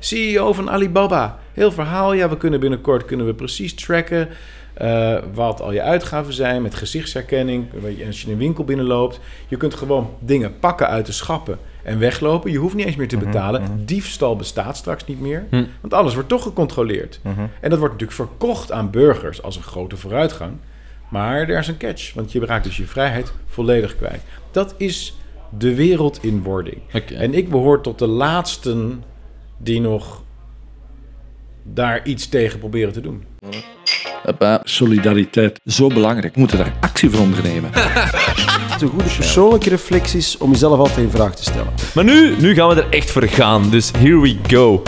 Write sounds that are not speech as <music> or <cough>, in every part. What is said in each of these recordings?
CEO van Alibaba. Heel verhaal. Ja, we kunnen binnenkort kunnen we precies tracken eh, wat al je uitgaven zijn met gezichtsherkenning. Je, Als je een winkel binnenloopt. Je kunt gewoon dingen pakken uit de schappen en weglopen. Je hoeft niet eens meer te betalen. Diefstal bestaat straks niet meer. Hm. Want alles wordt toch gecontroleerd. En dat wordt natuurlijk verkocht aan burgers als een grote vooruitgang. Maar er is een catch, want je raakt dus je vrijheid volledig kwijt. Dat is de wereld in wording. En ik behoor tot de laatsten die nog daar iets tegen proberen te doen. Hoppa. Solidariteit, zo belangrijk. We moeten daar actie voor ondernemen. <laughs> Het is een goede persoonlijke reflecties om jezelf altijd in vraag te stellen. Maar nu, nu gaan we er echt voor gaan, dus here we go.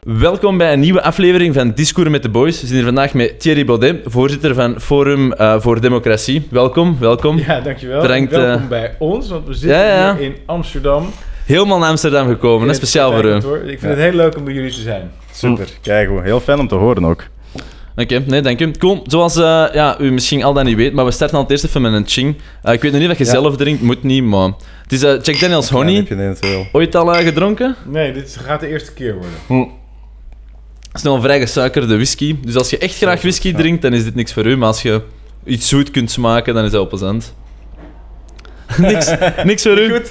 Welkom bij een nieuwe aflevering van Discours met de Boys. We zijn hier vandaag met Thierry Baudet, voorzitter van Forum eh, voor Democratie. Welkom, welkom. Ja, dankjewel. Bedankt, Welkom eh, bij ons, want we zitten Ja, ja. hier in Amsterdam. Helemaal naar Amsterdam gekomen, dat is speciaal voor u. Oké, Hoor. Ik vind het heel leuk om bij jullie te zijn. Super, kijk goed. Heel fijn om te horen ook. nee, dank u. Cool. Zoals eh, ja, u misschien al dan niet weet, maar we starten al het eerst even met een ching. Eh, ik weet nog niet wat je Ja. zelf drinkt, moet niet, maar... Het is eh, Jack Daniels Ja, Honey. heb je net. Ooit al gedronken? Nee, dit gaat de eerste keer worden. Het is nog een vrij gesuikerde whisky. Dus als je echt graag whisky drinkt, dan is dit niks voor u. Maar als je iets zoet kunt smaken, dan is dat wel plezant. <laughs> niks, niks voor u.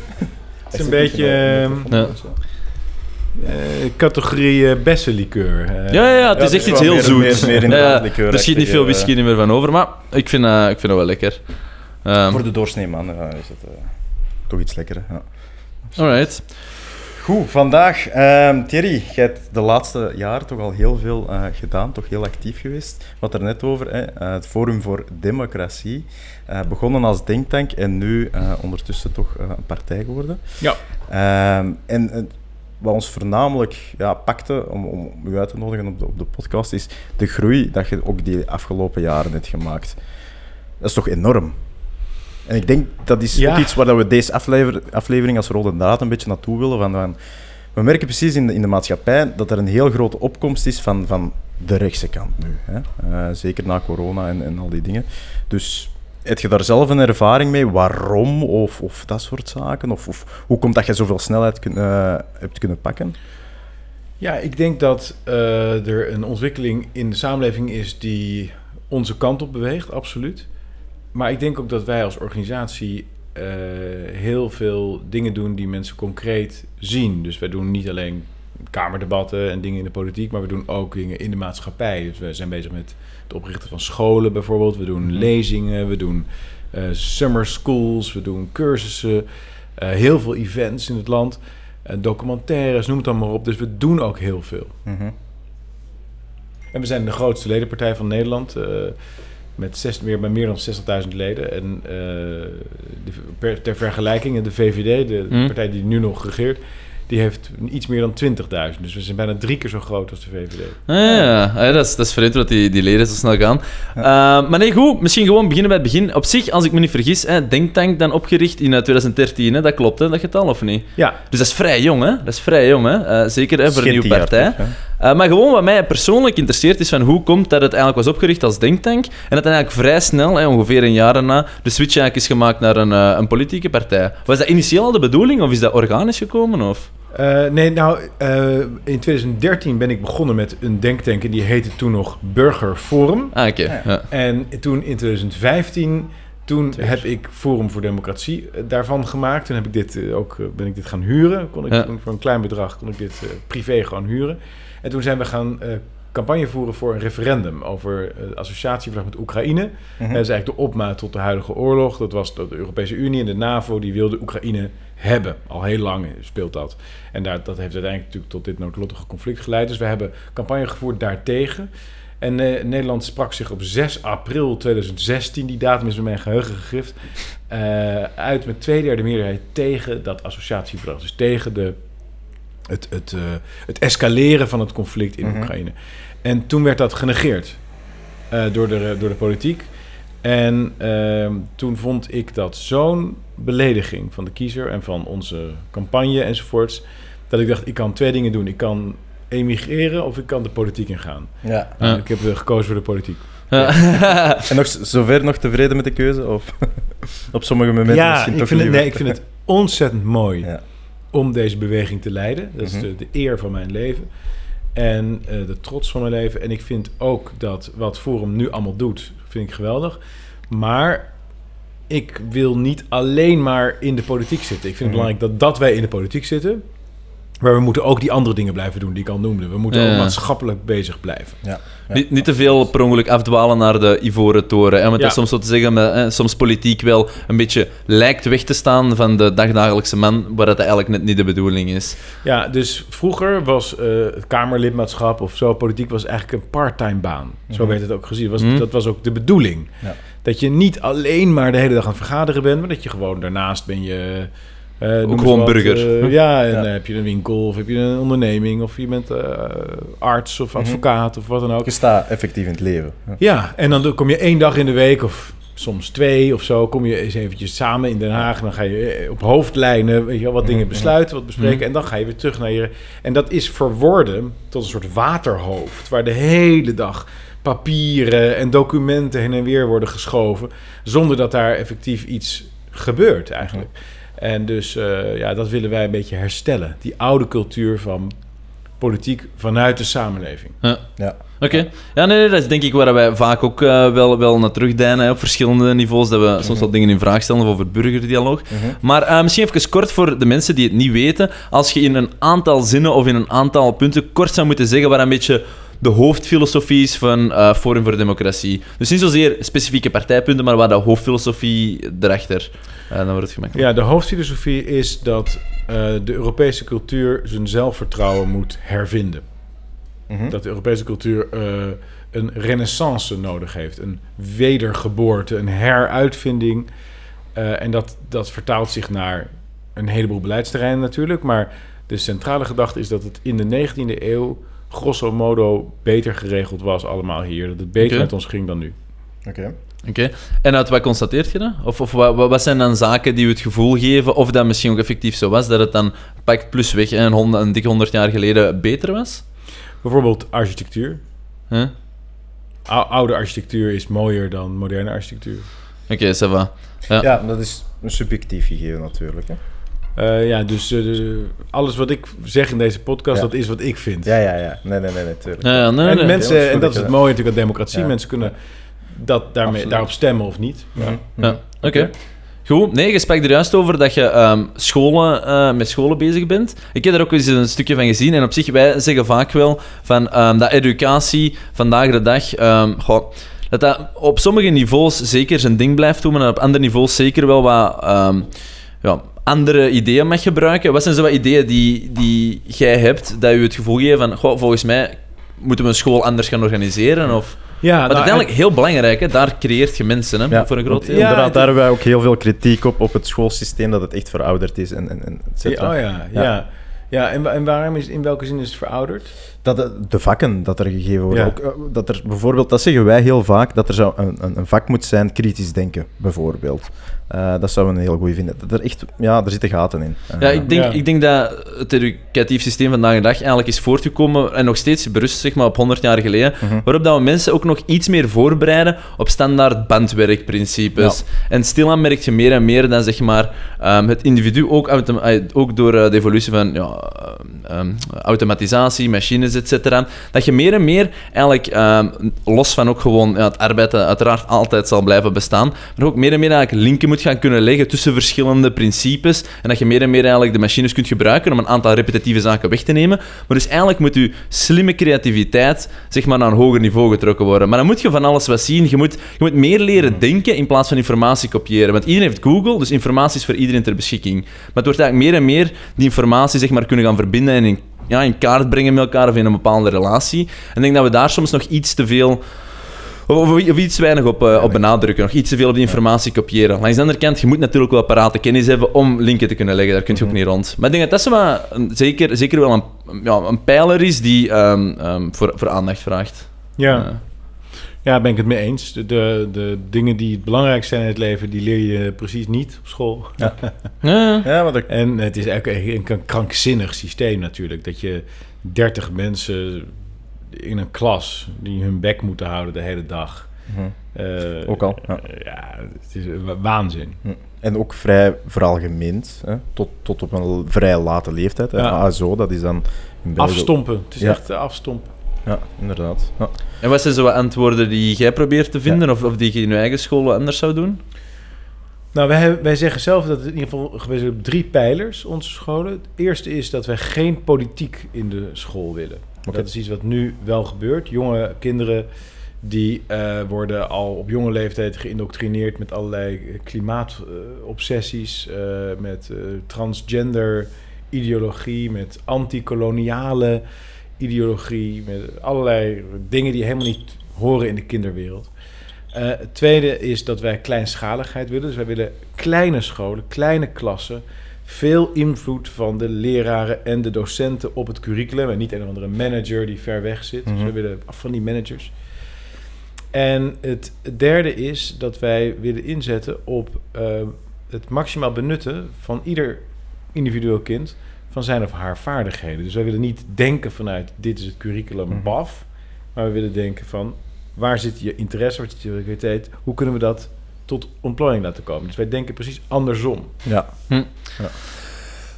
Het is een beetje ehm, Ja. eh, categorie eh bessenlikeur. Eh, Ja, ja, ja, het Ja, is het echt iets heel meer- zoets. meer- meer inderdaad Ja, liqueur er schiet niet veel whisky meer van over, maar ik vind, eh, ik vind dat wel lekker. Ehm Voor de doorsnee man is het toch iets lekkerder. Ja. alright. Goed, vandaag, ehm, Thierry, jij hebt de laatste jaren toch al heel veel eh, gedaan, toch heel actief geweest. Wat er net over, hè, eh, het Forum voor Democratie, eh, begonnen als denktank en nu ondertussen toch een partij geworden. Ja. Ehm, en wat ons voornamelijk ja, pakte om, om u uit te nodigen op de, op de podcast is de groei dat je ook die afgelopen jaren hebt gemaakt. Dat is toch enorm? En ik denk dat is Ja. ook iets waar dat we deze aflever- aflevering als rode draad een beetje naartoe willen. Van, van, we merken precies in de, in de maatschappij dat er een heel grote opkomst is van, van de rechtse kant nu. Hè? Eh, zeker na corona en, en al die dingen. Dus heb je daar zelf een ervaring mee? Waarom? Of, of dat soort zaken? Of, of hoe komt dat je zoveel snelheid kun- eh, hebt kunnen pakken? Ja, ik denk dat eh, er een ontwikkeling in de samenleving is die onze kant op beweegt, absoluut. Maar ik denk ook dat wij als organisatie eh, heel veel dingen doen die mensen concreet zien. Dus wij doen niet alleen kamerdebatten en dingen in de politiek, maar we doen ook dingen in de maatschappij. Dus we zijn bezig met het oprichten van scholen bijvoorbeeld. We doen lezingen, we doen eh, summer schools, we doen cursussen, eh, heel veel events in het land. documentaires, noem het dan maar op. Dus we doen ook heel veel. Mhm. En we zijn de grootste ledenpartij van Nederland. Met zes, meer, meer dan 60.000 leden. En eh, de, per, ter vergelijking, de VVD, de Mm. partij die nu nog regeert, die heeft iets meer dan 20.000. Dus we zijn bijna drie keer zo groot als de VVD. Ah, ja, Ah, ja, dat is, dat is vreemd dat die, die leden zo snel gaan. Eh, maar nee, goed, misschien gewoon beginnen bij het begin. Op zich, als ik me niet vergis, hè, Denktank dan opgericht in eh, 2013, hè, dat klopt, hè, dat getal, of niet? Ja, Dus dat is vrij jong, hè? Dat is vrij jong, hè? Eh, zeker hè, voor een nieuwe partij. Eh, maar gewoon wat mij persoonlijk interesseert is van hoe komt dat het eigenlijk was opgericht als denktank en dat eigenlijk vrij snel, hè, ongeveer een jaar daarna, de switch eigenlijk is gemaakt naar een, eh, een politieke partij. Was dat initieel al de bedoeling of is dat organisch gekomen? Of? Eh, nee, nou, eh, in 2013 ben ik begonnen met een denktank en die heette toen nog Burgerforum. Ah, oké. Ja. En toen in 2015, toen heb ik Forum voor Democratie eh, daarvan gemaakt. Toen heb ik dit ook, ben ik dit gaan huren. Kon ik Ja. toen voor een klein bedrag kon ik dit eh, privé gewoon huren. En toen zijn we gaan eh, campagne voeren voor een referendum over de associatieverdrag met Oekraïne. Mhm. Dat is eigenlijk de opmaat tot de huidige oorlog. Dat was de Europese Unie en de NAVO die wilden Oekraïne hebben. Al heel lang speelt dat. En daar, dat heeft uiteindelijk natuurlijk tot dit noodlottige conflict geleid. Dus we hebben campagne gevoerd daartegen. En eh, Nederland sprak zich op 6 april 2016, die datum is bij mijn geheugen gegrift, eh, uit met twee derde meerderheid tegen dat associatieverdrag. Dus tegen de, het, het, eh, het escaleren van het conflict in Mhm. Oekraïne. En toen werd dat genegeerd door, de, door de politiek. En ehm, toen vond ik dat zo'n belediging van de kiezer en van onze campagne enzovoorts, dat ik dacht, ik kan twee dingen doen. Ik kan emigreren of ik kan de politiek ingaan. Ja. Ja. Ik heb eh, gekozen voor de politiek. <laughs> En nog zover nog tevreden met de keuze? Of <laughs> op sommige momenten ja, misschien ik toch vind, het, nee, ik vind het ontzettend mooi Ja. om deze beweging te leiden. Dat is Mhm. de, de eer van mijn leven. En eh, de trots van mijn leven. En ik vind ook dat wat Forum nu allemaal doet, vind ik geweldig. Maar ik wil niet alleen maar in de politiek zitten. Ik vind het Mhm. belangrijk dat, dat wij in de politiek zitten. Maar we moeten ook die andere dingen blijven doen die ik al noemde. We moeten Ja. ook maatschappelijk bezig blijven. Ja. Ja. Niet, niet te veel per ongeluk afdwalen naar de Ivoren Toren. Hè, het Ja. dat soms zo te zeggen, maar, hè, soms politiek wel een beetje lijkt weg te staan van de dagdagelijkse man, waar dat eigenlijk net niet de bedoeling is. Ja, dus vroeger was eh, het Kamerlidmaatschap of zo, politiek was eigenlijk een parttime baan. Zo Mhm. werd het ook gezien. Was, Mhm. Dat was ook de bedoeling. Dat je niet alleen maar de hele dag aan het vergaderen bent, maar dat je gewoon daarnaast ben je... eh, noem eens gewoon wat, burger. eh, ja, <laughs> en Ja. dan heb je een winkel of heb je een onderneming of je bent eh, arts of Mhm. advocaat of wat dan ook. Je staat effectief in het leven. Ja. Ja, en dan kom je één dag in de week of soms twee of zo, kom je eens eventjes samen in Den Haag. En dan ga je eh, op hoofdlijnen weet je wel, wat dingen Mhm. besluiten, wat bespreken. Mhm. En dan ga je weer terug naar je... En dat is verworden tot een soort waterhoofd, waar de hele dag papieren en documenten heen en weer worden geschoven, zonder dat daar effectief iets gebeurt eigenlijk. En dus eh, ja, dat willen wij een beetje herstellen. Die oude cultuur van politiek vanuit de samenleving. Ja. Oké. Ja, nee, nee, dat is denk ik waar wij vaak ook eh, wel, wel naar terugdijnen op verschillende niveaus, dat we soms wel dingen in vraag stellen over burgerdialoog. Mhm. Maar eh, misschien even kort voor de mensen die het niet weten. Als je in een aantal zinnen of in een aantal punten kort zou moeten zeggen waar een beetje de hoofdfilosofie is van eh, Forum voor Democratie. Dus niet zozeer specifieke partijpunten, maar waar de hoofdfilosofie erachter. Eh, dan wordt het gemakkelijk. Ja, de hoofdfilosofie is dat eh, de Europese cultuur zijn zelfvertrouwen moet hervinden. Mhm. Dat de Europese cultuur eh, een renaissance nodig heeft. Een wedergeboorte, een heruitvinding. Eh, en dat, dat vertaalt zich naar een heleboel beleidsterreinen natuurlijk. Maar de centrale gedachte is dat het in de 19e eeuw grosso modo beter geregeld was allemaal hier. Dat het beter met ons ging dan nu. Oké. Oké. En uit wat constateert je dat? Of, of wat, wat zijn dan zaken die u het gevoel geven, of dat misschien ook effectief zo was, dat het dan pakt plus weg en een, een dikke honderd jaar geleden beter was? Bijvoorbeeld architectuur. Huh? Oude architectuur is mooier dan moderne architectuur. Oké, ça va. Ja. Ja, dat is een subjectief gegeven natuurlijk. Hè. Eh, ja, dus eh, alles wat ik zeg in deze podcast, Ja. dat is wat ik vind. Ja, ja, ja. Nee, nee, nee, natuurlijk. Ja, ja, nee, en nee. mensen, en dat is het mooie natuurlijk aan democratie. Ja. Mensen kunnen dat daarmee, Absoluut. daarop stemmen of niet. Mhm. Ja, oké. Goed. Nee, je sprak er juist over dat je ehm, scholen, eh, met scholen bezig bent. Ik heb er ook eens een stukje van gezien. En op zich, wij zeggen vaak wel van ehm, dat educatie vandaag de dag... ehm, goh, dat dat op sommige niveaus zeker zijn ding blijft doen, maar op andere niveaus zeker wel wat ehm, ja, andere ideeën mag gebruiken. Wat zijn zo wat ideeën die, die jij hebt, dat je het gevoel geeft van, goh, volgens mij moeten we een school anders gaan organiseren? Of... Ja, Maar nou, uiteindelijk heel belangrijk, hè? daar creëert je mensen hè? Ja, voor een groot deel. Ja, Inderdaad, daar hebben wij ook heel veel kritiek op, op het schoolsysteem, dat het echt verouderd is en, en, en et cetera. oh ja, ja. Ja. ja. en, en waarom is in welke zin is het verouderd? Dat de, vakken dat er gegeven worden. Ja. Ook, eh, dat er bijvoorbeeld, dat zeggen wij heel vaak, dat er zou een, een, een vak moet zijn, kritisch denken, bijvoorbeeld. Eh, dat zouden we een heel goed vinden. Dat er echt, ja, er zitten gaten in. Eh, Ja, ik denk, Ja. ik denk dat het educatief systeem vandaag de dag eigenlijk is voortgekomen en nog steeds berust zeg maar, op 100 jaar geleden, Mhm. waarop dat we mensen ook nog iets meer voorbereiden op standaard bandwerkprincipes. En stilaan merk je meer en meer dat zeg maar, ehm, het individu ook, ook door de evolutie van ja, ehm, ehm, automatisatie, machines, dat je meer en meer eigenlijk, ehm, los van ook gewoon ja, het arbeid dat uiteraard altijd zal blijven bestaan, maar ook meer en meer eigenlijk linken moet gaan kunnen leggen tussen verschillende principes en dat je meer en meer eigenlijk de machines kunt gebruiken om een aantal repetitieve zaken weg te nemen. Maar dus eigenlijk moet je slimme creativiteit zeg maar, naar een hoger niveau getrokken worden. Maar dan moet je van alles wat zien. Je moet, je moet meer leren denken in plaats van informatie kopiëren. Want iedereen heeft Google, dus informatie is voor iedereen ter beschikking. Maar het wordt eigenlijk meer en meer die informatie zeg maar, kunnen gaan verbinden en in, ja, in kaart brengen met elkaar of in een bepaalde relatie. En ik denk dat we daar soms nog iets te veel of, of, iets weinig op, eh, op benadrukken. Nog iets te veel op die informatie kopiëren. Langs de andere kant, je moet natuurlijk wel parate kennis hebben om linken te kunnen leggen. Daar kun je ook niet rond. Maar ik denk dat dat zo een- zeker, zeker wel een, ja, een pijler is die ehm, ehm, voor, voor aandacht vraagt. Ja. Eh, Ja, ben ik het mee eens. De, de, de dingen die het belangrijkst zijn in het leven, die leer je precies niet op school. ja. <laughs> Ja, dat, En het is eigenlijk een krankzinnig systeem natuurlijk. Dat je 30 mensen in een klas die hun bek moeten houden de hele dag. Mhm. Eh, Ook al, ja. eh, ja, het is wa- waanzin. Hm. En ook vrij veralgemeend, hè, tot, tot op een vrij late leeftijd. Hè. Ja. ASO, dat is dan in België... Afstompen. Het is Ja. echt eh, afstompen. Ja, inderdaad. Ja. En wat zijn zo wat antwoorden die jij probeert te vinden, of, of die je in je eigen school anders zou doen? Nou, wij, wij zeggen zelf dat het in ieder geval gebaseerd is op drie pijlers, onze scholen. Het eerste is dat wij geen politiek in de school willen. Dat is iets wat nu wel gebeurt. Jonge kinderen die eh, worden al op jonge leeftijd geïndoctrineerd met allerlei klimaatobsessies, eh, met eh, transgender ideologie, met antikoloniale ideologie, met allerlei dingen die helemaal niet horen in de kinderwereld. Eh, het tweede is dat wij kleinschaligheid willen. Dus wij willen kleine scholen, kleine klassen. Veel invloed van de leraren en de docenten op het curriculum. En niet een of andere manager die ver weg zit. Dus Mhm. we willen af van die managers. En het derde is dat wij willen inzetten op eh, het maximaal benutten van ieder individueel kind van zijn of haar vaardigheden. Dus wij willen niet denken vanuit dit is het curriculum Mhm. BAF, maar we willen denken van waar zit je interesse, waar zit je kwaliteit, hoe kunnen we dat tot ontplooiing laten komen. Dus wij denken precies andersom. Ja.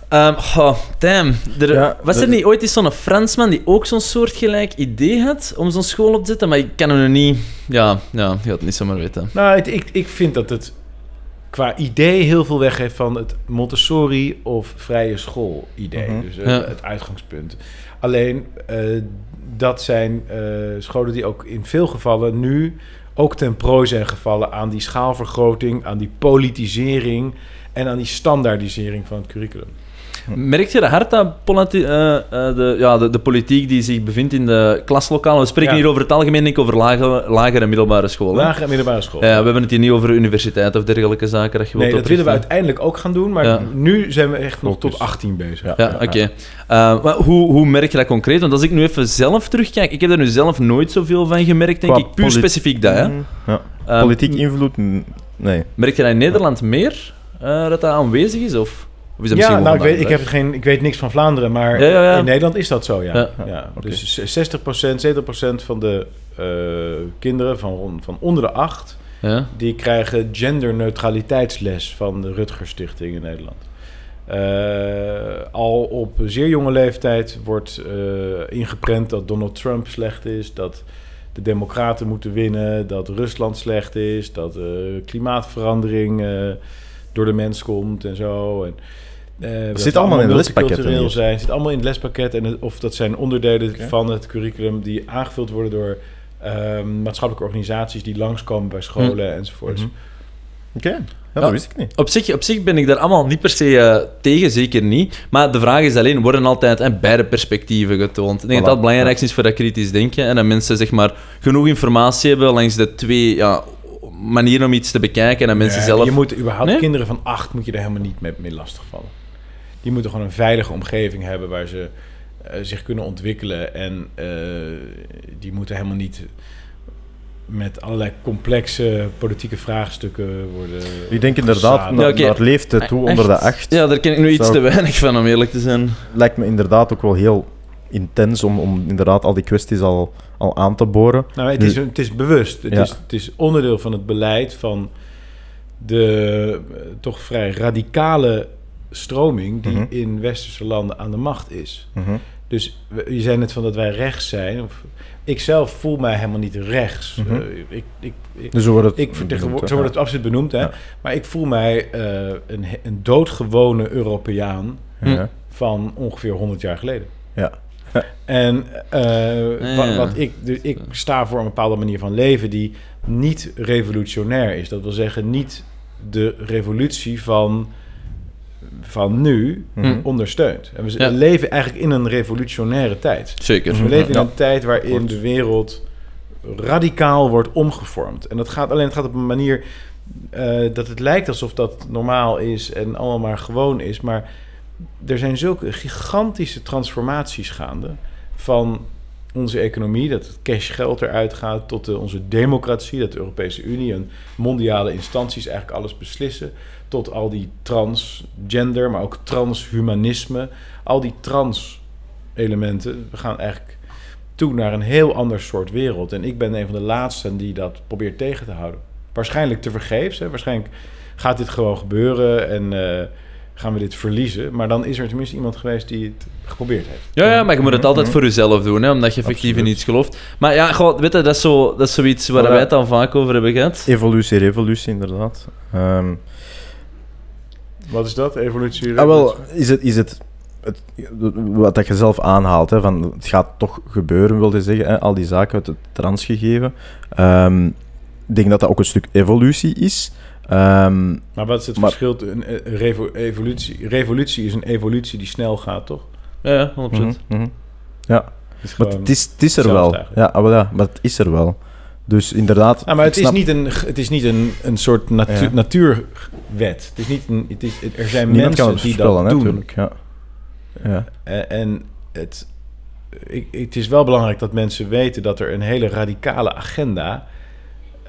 Ehm goh, damn. Er, Ja, was er niet ooit eens zo'n Fransman die ook zo'n soortgelijk idee had om zo'n school op te zetten? Maar ik kan hem nog niet... Ja, ja, je had het niet zomaar weten. Nou, ik, ik vind dat het qua idee heel veel weggeeft van het Montessori of vrije school idee. Mhm. Dus eh, Ja. het uitgangspunt. Alleen eh, dat zijn eh, scholen die ook in veel gevallen nu ook ten prooi zijn gevallen aan die schaalvergroting, aan die politisering en aan die standaardisering van het curriculum. Merk je dat hard dat politi- eh, eh, de, ja, de, de politiek die zich bevindt in de klaslokalen... We spreken Ja. hier over het algemeen niet over lage, lagere en middelbare scholen. Lagere en middelbare school. Ja, we hebben het hier niet over universiteit of dergelijke zaken. Dat je Nee, wilt dat willen we uiteindelijk ook gaan doen, maar Ja. nu zijn we echt nog tot 18 bezig. Ja. Ja, oké. Eh, maar hoe, hoe merk je dat concreet? Want als ik nu even zelf terugkijk, ik heb er nu zelf nooit zoveel van gemerkt, denk Qua ik. Puur polit- specifiek dat, hè. Mm, Ja. Eh, Politiek invloed? Nee. Merk je dat in Nederland meer, eh, dat dat aanwezig is? Of, of is dat Ja, nou, ik weet, ik, heb geen, ik weet niks van Vlaanderen, maar Ja, ja, ja. in Nederland is dat zo, ja. Ja. Dus 60%, 70% van de eh, kinderen van, van onder de acht... Ja? die krijgen genderneutraliteitsles van de Rutgers Stichting in Nederland. Eh, al op zeer jonge leeftijd wordt eh, ingeprent dat Donald Trump slecht is... dat de democraten moeten winnen, dat Rusland slecht is... dat klimaatverandering door de mens komt en zo... En, dat zit allemaal in het lespakket, zijn. Het zit allemaal in het lespakket. En het- of dat zijn onderdelen van het curriculum die aangevuld worden door ehm, maatschappelijke organisaties die langskomen bij scholen enzovoorts. Mhm. Oké, Ja. dat wist ik niet. Op zich, op zich ben ik daar allemaal niet per se eh, tegen, zeker niet. Maar de vraag is alleen, worden altijd eh, beide perspectieven getoond? Ik denk Voilà, dat dat het belangrijkste is voor dat kritisch denken. En dat mensen zeg maar, genoeg informatie hebben langs de twee ja, manieren om iets te bekijken. En dat mensen Nee, zelf... Je moet überhaupt Nee? kinderen van acht moet je er helemaal niet mee, mee lastigvallen. Die moeten gewoon een veilige omgeving hebben waar ze eh, zich kunnen ontwikkelen. En eh, die moeten helemaal niet met allerlei complexe politieke vraagstukken worden. Ik denk inderdaad, Ja, oké. naar leeftijd toe, onder de acht, Ja, daar ken ik nu iets Zou- te weinig van, om eerlijk te zijn. lijkt me inderdaad ook wel heel intens om, om inderdaad al die kwesties al, al aan te boren. Nou, het is, het is bewust. Het, Ja. is, het is onderdeel van het beleid van de eh, toch vrij radicale stroming die Mhm. in westerse landen aan de macht is. Mhm. Dus je zei net van dat wij rechts zijn. Of, ik zelf voel mij helemaal niet rechts. Mhm. Eh, ik, ik, ik, Dus zo wordt het, ik benoemd, zo wordt het absoluut benoemd, hè? Ja. Maar ik voel mij eh, een, een doodgewone Europeaan Ja. van ongeveer 100 jaar geleden. Ja. <laughs> En eh, Ja. wat, wat ik, dus ik sta voor een bepaalde manier van leven die niet revolutionair is. Dat wil zeggen, niet de revolutie van, van nu Mhm. ondersteunt. En we Ja. leven eigenlijk in een revolutionaire tijd. Zeker. We leven in Ja. een tijd waarin de wereld radicaal wordt omgevormd. En dat gaat alleen het gaat op een manier eh, dat het lijkt alsof dat normaal is en allemaal maar gewoon is. Maar er zijn zulke gigantische transformaties gaande van onze economie, dat het cashgeld eruit gaat, tot de, onze democratie, dat de Europese Unie en mondiale instanties eigenlijk alles beslissen, tot al die transgender, maar ook transhumanisme, al die trans-elementen. We gaan eigenlijk toe naar een heel ander soort wereld. En ik ben een van de laatsten die dat probeert tegen te houden. Waarschijnlijk te vergeefs. Hè? Waarschijnlijk gaat dit gewoon gebeuren en eh, gaan we dit verliezen. Maar dan is er tenminste iemand geweest die het geprobeerd heeft. Ja, ja, maar je moet het altijd Mhm. voor jezelf doen, hè, omdat je effectief in iets gelooft. Maar ja, goh, weet je, dat is, zo, dat is zoiets waar Maar wij het al vaak over hebben gehad. Evolutie, revolutie, inderdaad. Ehm, Wat is dat? Evolutie? ah, wel, is het, is het, het wat dat je zelf aanhaalt, hè, van het gaat toch gebeuren, wilde zeggen, hè, al die zaken uit het transgegeven. Ehm, ik denk dat dat ook een stuk evolutie is. Ehm, Maar wat is het Maar- verschil? Een, een revo- evolutie, revolutie is een evolutie die snel gaat, toch? Ja, ja, 100%. mhm, mhm. Ja, Het is maar het is, het is er wel. eigenlijk. Ja, ah, wel, ja, maar het is er wel. Dus inderdaad. Ja, maar het is niet een, het is niet een, een soort natu- Ja. natuurwet. Het is niet een, het is, er zijn Niemand mensen die dat hè, doen. natuurlijk. Ja. Ja. En, en het, ik, het is wel belangrijk dat mensen weten dat er een hele radicale agenda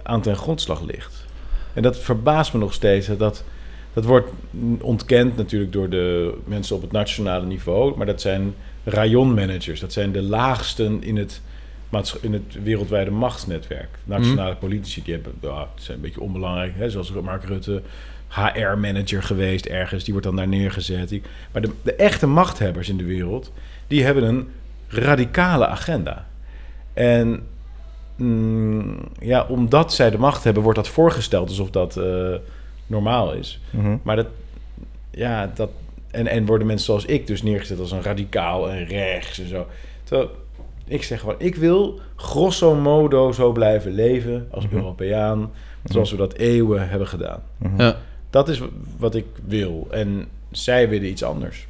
aan ten grondslag ligt. En dat verbaast me nog steeds. Dat, dat, wordt ontkend natuurlijk door de mensen op het nationale niveau. Maar dat zijn rayonmanagers. Dat zijn de laagsten in het, in het wereldwijde machtsnetwerk. Nationale politici die hebben, ja, het zijn een beetje onbelangrijk. Hè? Zoals Mark Rutte, HR-manager geweest ergens. Die wordt dan daar neergezet. Die, maar de, de echte machthebbers in de wereld, die hebben een radicale agenda. En mm, ja, omdat zij de macht hebben, wordt dat voorgesteld alsof dat eh, normaal is. Mhm. Maar dat, ja, dat. En, en worden mensen zoals ik dus neergezet als een radicaal en rechts en zo. Terwijl ik zeg gewoon, ik wil grosso modo zo blijven leven als Mhm. Europeaan, zoals we dat eeuwen hebben gedaan. Mhm. Ja. Dat is wat ik wil. En zij willen iets anders.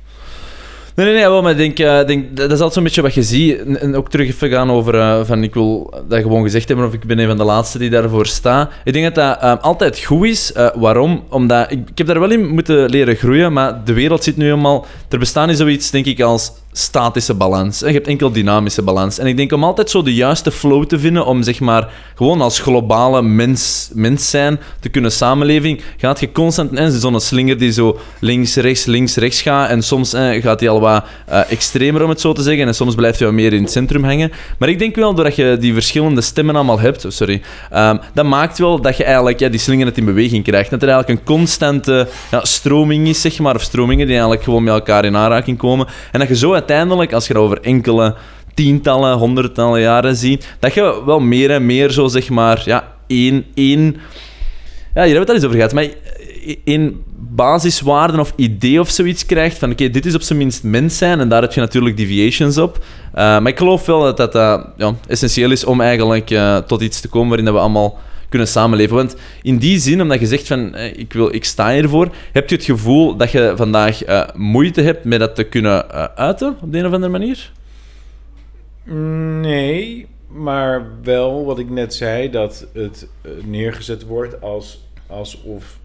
Nee, nee, nee, wel, maar ik denk, eh, denk, dat is altijd zo'n beetje wat je ziet. En, en ook terug even gaan over, eh, van ik wil dat gewoon gezegd hebben, of ik ben een van de laatste die daarvoor sta. Ik denk dat dat eh, altijd goed is. Eh, waarom? Omdat, ik, ik heb daar wel in moeten leren groeien, maar de wereld zit nu helemaal... Er bestaat niet zoiets, denk ik, als statische balans. En je hebt enkel dynamische balans. En ik denk om altijd zo de juiste flow te vinden, om zeg maar gewoon als globale mens, mens zijn te kunnen samenleving, gaat je constant... En zo'n slinger die zo links, rechts, links, rechts gaat. En soms eh, gaat hij al wat eh, extremer, om het zo te zeggen. En soms blijft hij wat meer in het centrum hangen. Maar ik denk wel, doordat je die verschillende stemmen allemaal hebt, oh, sorry, ehm, dat maakt wel dat je eigenlijk ja, die slinger net in beweging krijgt. Dat er eigenlijk een constante ja, stroming is, zeg maar. Of stromingen die eigenlijk gewoon met elkaar in aanraking komen. En dat je zo uiteindelijk, als je dat over enkele tientallen, honderdtallen jaren ziet, dat je wel meer en meer zo, zeg maar, ja, één... één ja, hier hebben we het al eens over gehad, maar één basiswaarden of idee of zoiets krijgt van oké, dit is op zijn minst mens zijn en daar heb je natuurlijk deviations op. Uh, maar ik geloof wel dat dat uh, ja, essentieel is om eigenlijk uh, tot iets te komen waarin dat we allemaal kunnen samenleven. Want in die zin, omdat je zegt van eh, ik, wil, ik sta hiervoor, heb je het gevoel dat je vandaag uh, moeite hebt met dat te kunnen uh, uiten op de een of andere manier? Nee, maar wel wat ik net zei, dat het neergezet wordt als, alsof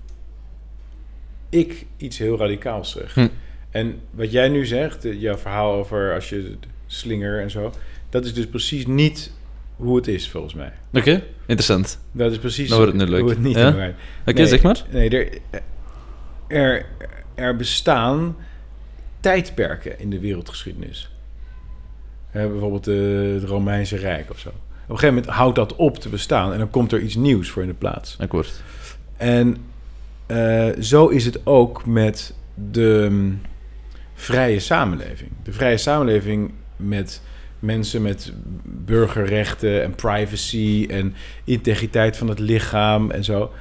ik iets heel radicaals zeg. Hm. En wat jij nu zegt, jouw verhaal over als je slinger en zo, dat is dus precies niet hoe het is volgens mij. Oké, okay, interessant. Dat is precies Dan wordt het nu leuk. hoe het niet ja? Oké, okay, zeg maar. Nee, er, er, er bestaan tijdperken in de wereldgeschiedenis. He, bijvoorbeeld de, het Romeinse Rijk of zo. Op een gegeven moment houdt dat op te bestaan en dan komt er iets nieuws voor in de plaats. Akkoord. En uh, zo is het ook met de um, vrije samenleving. De vrije samenleving met mensen met burgerrechten en privacy en integriteit van het lichaam en zo,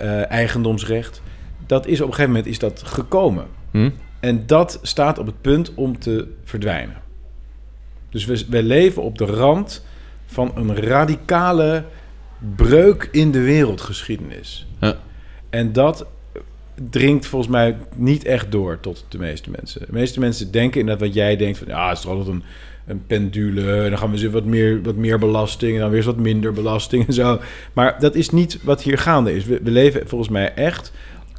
uh, eigendomsrecht. Dat is op een gegeven moment is dat gekomen. Hm? En dat staat op het punt om te verdwijnen. Dus we, we leven op de rand van een radicale breuk in de wereldgeschiedenis. Ja. En dat dringt volgens mij niet echt door tot de meeste mensen. De meeste mensen denken inderdaad wat jij denkt van ja, het is altijd een, een pendule. En dan gaan we eens wat meer, wat meer belasting en dan weer eens wat minder belasting en zo. Maar dat is niet wat hier gaande is. We, we leven volgens mij echt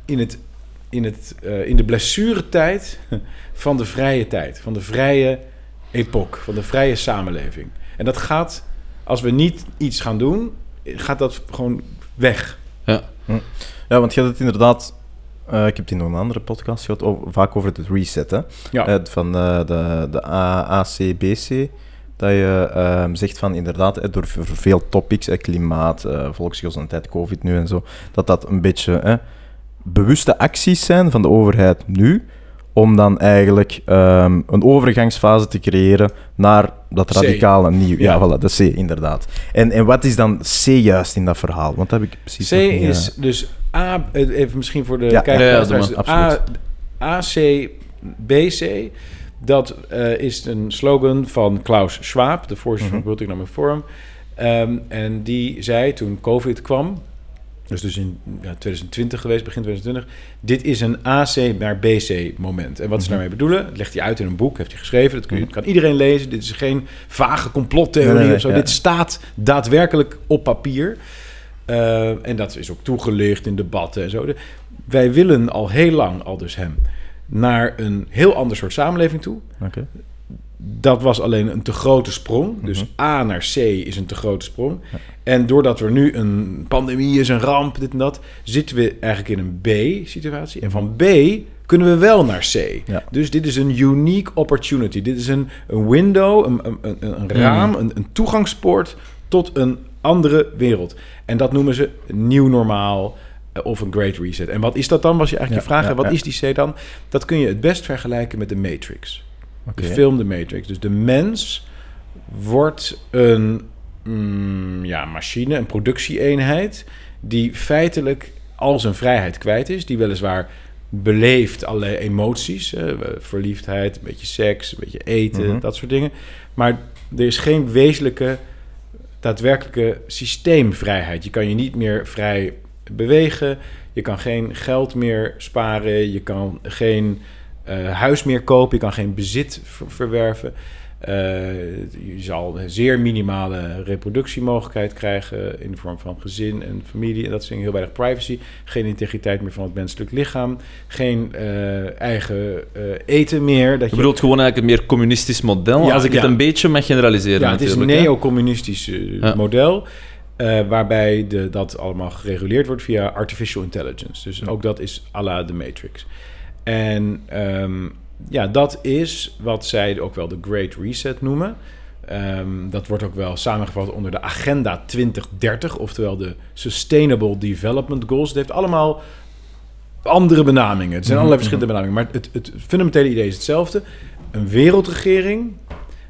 in, het, in, het, uh, in de blessuretijd van de vrije tijd, van de vrije epoch, van de vrije samenleving. En dat gaat, als we niet iets gaan doen, gaat dat gewoon weg. Ja, ja want je had het inderdaad uh, ik heb het in nog een andere podcast gehad, vaak over het reset. Hè? Ja. Uh, van de, de, de ACBC. dat je ehm, zegt van inderdaad, door veel topics, klimaat, eh, volksgezondheid, covid nu en zo, dat dat een beetje bewuste acties zijn van de overheid nu, om dan eigenlijk ehm, een overgangsfase te creëren naar dat C. radicale nieuw. Ja, Ja. voilà, de C inderdaad. En, en wat is dan C juist in dat verhaal? Want dat heb ik precies C niet, is eh, dus A, eh, even misschien voor de Ja, kijkers. ja, A, AC, BC, dat eh, is een slogan van Klaus Schwab, de voorzitter van het World Economic Forum. Ehm, en die zei toen COVID kwam, dus dus in ja, 2020 geweest, begin 2020, dit is een AC naar BC moment. En wat ze daarmee bedoelen, dat legt hij uit in een boek, heeft hij geschreven, dat kun je, kan iedereen lezen. Dit is geen vage complottheorie Nee, nee, nee, of zo, ja. dit staat daadwerkelijk op papier. Uh, en dat is ook toegelicht in debatten en zo. Wij willen al heel lang, al dus hem, naar een heel ander soort samenleving toe. Oké. Dat was alleen een te grote sprong. Dus A naar C is een te grote sprong. En doordat er nu een pandemie is, een ramp, dit en dat, zitten we eigenlijk in een B-situatie. En van B kunnen we wel naar C. Ja. Dus dit is een unique opportunity. Dit is een, een window, een, een, een, een raam, een, een toegangspoort tot een andere wereld. En dat noemen ze nieuw normaal eh, of een great reset. En wat is dat dan, was je eigenlijk Ja, je vraag. ja, wat is die C dan? Dat kun je het best vergelijken met de Matrix. Oké. De film The Matrix. Dus de mens wordt een mm, ja, machine, een productieeenheid... die feitelijk al zijn vrijheid kwijt is. Die weliswaar beleeft allerlei emoties. eh, verliefdheid, een beetje seks, een beetje eten, Mhm. dat soort dingen. Maar er is geen wezenlijke, daadwerkelijke systeemvrijheid. Je kan je niet meer vrij bewegen. Je kan geen geld meer sparen. Je kan geen eh, huis meer kopen. Je kan geen bezit ver- verwerven. Eh, je zal een zeer minimale reproductiemogelijkheid krijgen in de vorm van gezin en familie. En dat is heel weinig privacy. Geen integriteit meer van het menselijk lichaam. Geen eh, eigen eten meer. Dat Je bedoelt gewoon eigenlijk een meer communistisch model, Ja, als ik het een beetje mag generaliseren Ja, het is een neo-communistisch Ja. model. waarbij de, dat allemaal gereguleerd wordt via artificial intelligence. Dus ook dat is à la de Matrix. En ehm, ja, dat is wat zij ook wel de Great Reset noemen. Ehm, dat wordt ook wel samengevat onder de Agenda 2030, oftewel de Sustainable Development Goals. Het heeft allemaal andere benamingen. Het zijn allerlei verschillende benamingen, maar het, het fundamentele idee is hetzelfde. Een wereldregering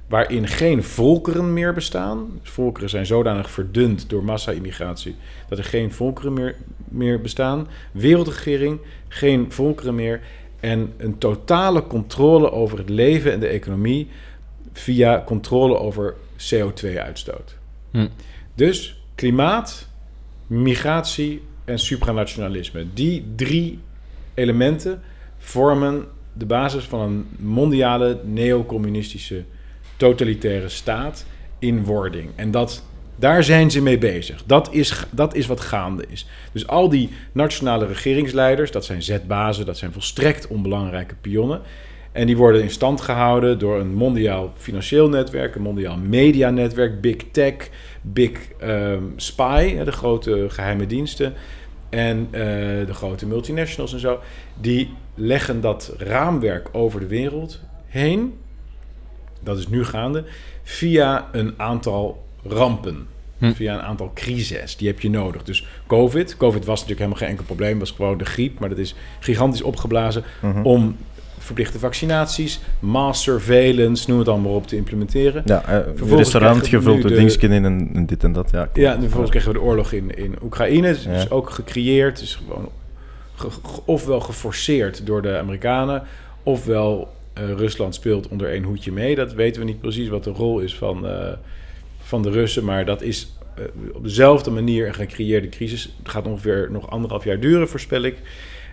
waarin geen volkeren meer bestaan. Volkeren zijn zodanig verdund door massa-immigratie dat er geen volkeren meer, meer bestaan. Wereldregering, geen volkeren meer en een totale controle over het leven en de economie via controle over CO2-uitstoot. Hm. Dus klimaat, migratie en supranationalisme. Die drie elementen vormen de basis van een mondiale neocommunistische totalitaire staat in wording. En dat, daar zijn ze mee bezig. Dat is, dat is wat gaande is. Dus al die nationale regeringsleiders, dat zijn zetbazen, dat zijn volstrekt onbelangrijke pionnen. En die worden in stand gehouden door een mondiaal financieel netwerk, een mondiaal medianetwerk, Big Tech, Big ehm, Spy, de grote geheime diensten, en eh, de grote multinationals en zo. Die leggen dat raamwerk over de wereld heen dat is nu gaande, via een aantal rampen. Hm. Via een aantal crises. Die heb je nodig. Dus COVID. COVID was natuurlijk helemaal geen enkel probleem. was gewoon de griep. Maar dat is gigantisch opgeblazen om verplichte vaccinaties, mass surveillance, noem het allemaal op, te implementeren. Ja, Vervolgens restaurant krijgen we gevuld nu door de- dingetjes in en, en dit en dat. Ja. Ja, en vervolgens kregen we de oorlog in, in Oekraïne. Dus Ja. is ook gecreëerd. Dus gewoon ge- ge- ofwel geforceerd door de Amerikanen, ofwel eh, Rusland speelt onder één hoedje mee. Dat weten we niet precies wat de rol is van, eh, van de Russen. Maar dat is eh, op dezelfde manier een gecreëerde crisis. Het gaat ongeveer nog anderhalf jaar duren, voorspel ik.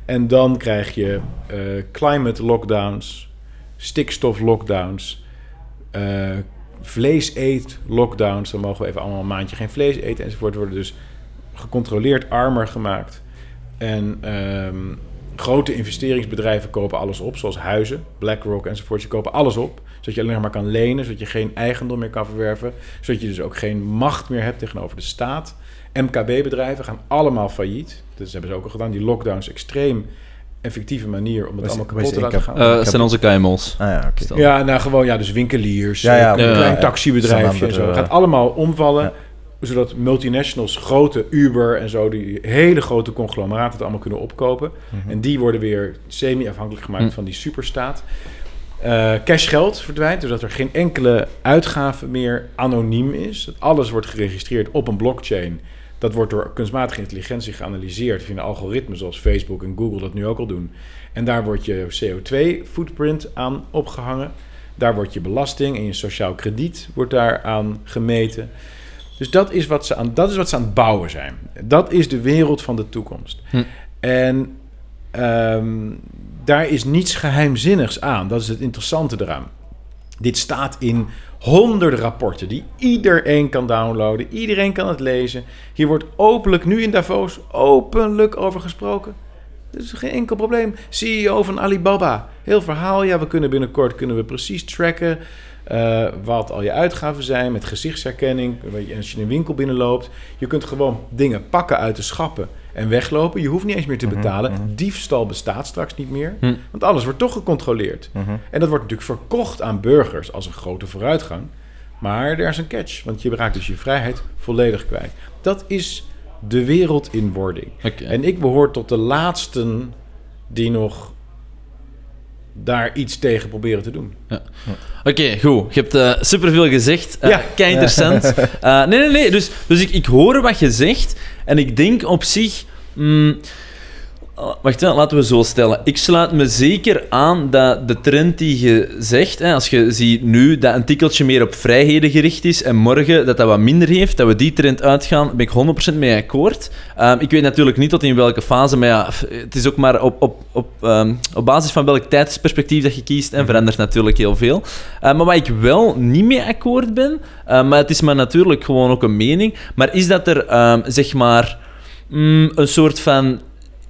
En dan krijg je eh, climate lockdowns, stikstof lockdowns, eh vlees eet lockdowns. Dan mogen we even allemaal een maandje geen vlees eten enzovoort. Worden dus gecontroleerd armer gemaakt. En ehm, grote investeringsbedrijven kopen alles op, zoals huizen, BlackRock enzovoort. Ze kopen alles op, zodat je alleen nog maar kan lenen, zodat je geen eigendom meer kan verwerven, zodat je dus ook geen macht meer hebt tegenover de staat. MKB-bedrijven gaan allemaal failliet. Dat hebben ze ook al gedaan. Die lockdowns extreem effectieve manier om het allemaal kapot te laten gaan. Eh, het zijn onze KMO's. Ah ja. Ja, nou gewoon, ja, dus winkeliers, Ja, ja, eh, een ja, klein ja. taxibedrijfje en zo. Het gaat allemaal omvallen, Ja. Zodat multinationals, grote Uber en zo, die hele grote conglomeraten het allemaal kunnen opkopen. Mhm. En die worden weer semi-afhankelijk gemaakt Hm. van die superstaat. Eh cashgeld verdwijnt, zodat er geen enkele uitgave meer anoniem is. Dat alles wordt geregistreerd op een blockchain. Dat wordt door kunstmatige intelligentie geanalyseerd via een algoritme zoals Facebook en Google dat nu ook al doen. En daar wordt je CO2-footprint aan opgehangen. Daar wordt je belasting en je sociaal krediet wordt daar aan gemeten. Dus dat is, wat ze aan, dat is wat ze aan het bouwen zijn. Dat is de wereld van de toekomst. Hm. En ehm, daar is niets geheimzinnigs aan. Dat is het interessante eraan. Dit staat in honderden rapporten die iedereen kan downloaden. Iedereen kan het lezen. Hier wordt openlijk, nu in Davos, openlijk over gesproken. Dat is geen enkel probleem. CEO van Alibaba. Heel verhaal. Ja, we kunnen binnenkort kunnen we precies tracken eh, wat al je uitgaven zijn met gezichtsherkenning. Als je een winkel binnenloopt. Je kunt gewoon dingen pakken uit de schappen en weglopen. Je hoeft niet eens meer te betalen. Diefstal bestaat straks niet meer. Hm. Want alles wordt toch gecontroleerd. Mhm. En dat wordt natuurlijk verkocht aan burgers als een grote vooruitgang. Maar er is een catch, want je raakt dus je vrijheid volledig kwijt. Dat is de wereld in wording. En ik behoor tot de laatsten die nog daar iets tegen proberen te doen. Oké, goed. Je hebt eh, superveel gezegd. Uh, Ja. Kei interessant. <laughs> Eh, nee, nee, nee. Dus, dus ik, ik hoor wat je zegt. En ik denk op zich... mm, uh, wacht, hè, laten we zo stellen. Ik sluit me zeker aan dat de trend die je zegt, hè, als je ziet nu dat een tikkeltje meer op vrijheden gericht is en morgen dat dat wat minder heeft, dat we die trend uitgaan, ben ik 100% mee akkoord. Ehm, ik weet natuurlijk niet tot in welke fase, maar ja, het is ook maar op, op, op, ehm, op basis van welk tijdsperspectief dat je kiest en verandert natuurlijk heel veel. Eh, maar waar ik wel niet mee akkoord ben, maar het is maar natuurlijk gewoon ook een mening, maar is dat er, ehm, zeg maar, mm, een soort van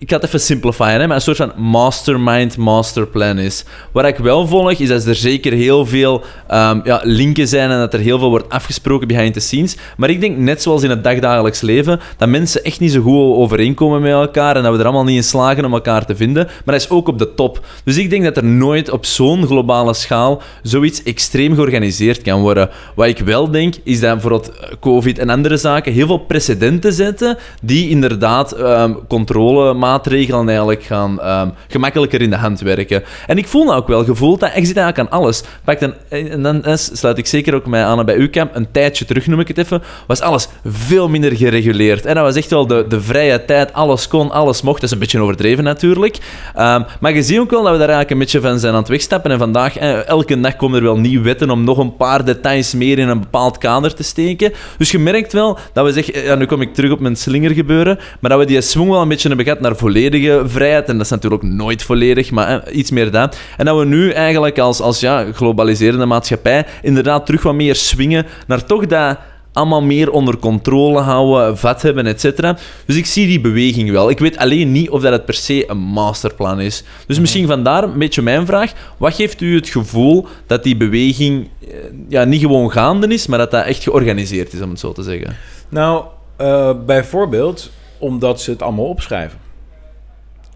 ik ga even simplifieren, hè, maar een soort van mastermind, masterplan is. Wat ik wel volg, is dat er zeker heel veel ehm, ja, linken zijn en dat er heel veel wordt afgesproken behind the scenes. Maar ik denk, net zoals in het dagdagelijks leven, dat mensen echt niet zo goed overeenkomen met elkaar en dat we er allemaal niet in slagen om elkaar te vinden. Maar dat is ook op de top. Dus ik denk dat er nooit op zo'n globale schaal zoiets extreem georganiseerd kan worden. Wat ik wel denk, is dat bijvoorbeeld eh, COVID en andere zaken heel veel precedenten zetten die inderdaad ehm controlemaatregelen eigenlijk gaan ehm, gemakkelijker in de hand werken. En ik voel nou ook wel gevoeld dat ik zit eigenlijk aan alles. Pak dan, en dan eh, sluit ik zeker ook mij aan bij uw camp. Een tijdje terug noem ik het even, was alles veel minder gereguleerd. En dat was echt wel de, de vrije tijd. Alles kon, alles mocht. Dat is een beetje overdreven natuurlijk. Ehm, maar je ziet ook wel dat we daar eigenlijk een beetje van zijn aan het wegstappen. En vandaag, eh, elke dag komen er wel nieuwe wetten om nog een paar details meer in een bepaald kader te steken. Dus je merkt wel dat we zeggen, ja, nu kom ik terug op mijn slingergebeuren, maar dat we die swing wel een beetje hebben gehad naar volledige vrijheid. En dat is natuurlijk nooit volledig, maar eh, iets meer dat. En dat we nu eigenlijk als, als ja, globaliserende maatschappij inderdaad terug wat meer swingen naar toch dat allemaal meer onder controle houden, vat hebben, et cetera. Dus ik zie die beweging wel. Ik weet alleen niet of dat het per se een masterplan is. Dus misschien vandaar een beetje mijn vraag. Wat geeft u het gevoel dat die beweging eh, ja, niet gewoon gaande is, maar dat dat echt georganiseerd is, om het zo te zeggen? Nou, eh, bijvoorbeeld omdat ze het allemaal opschrijven.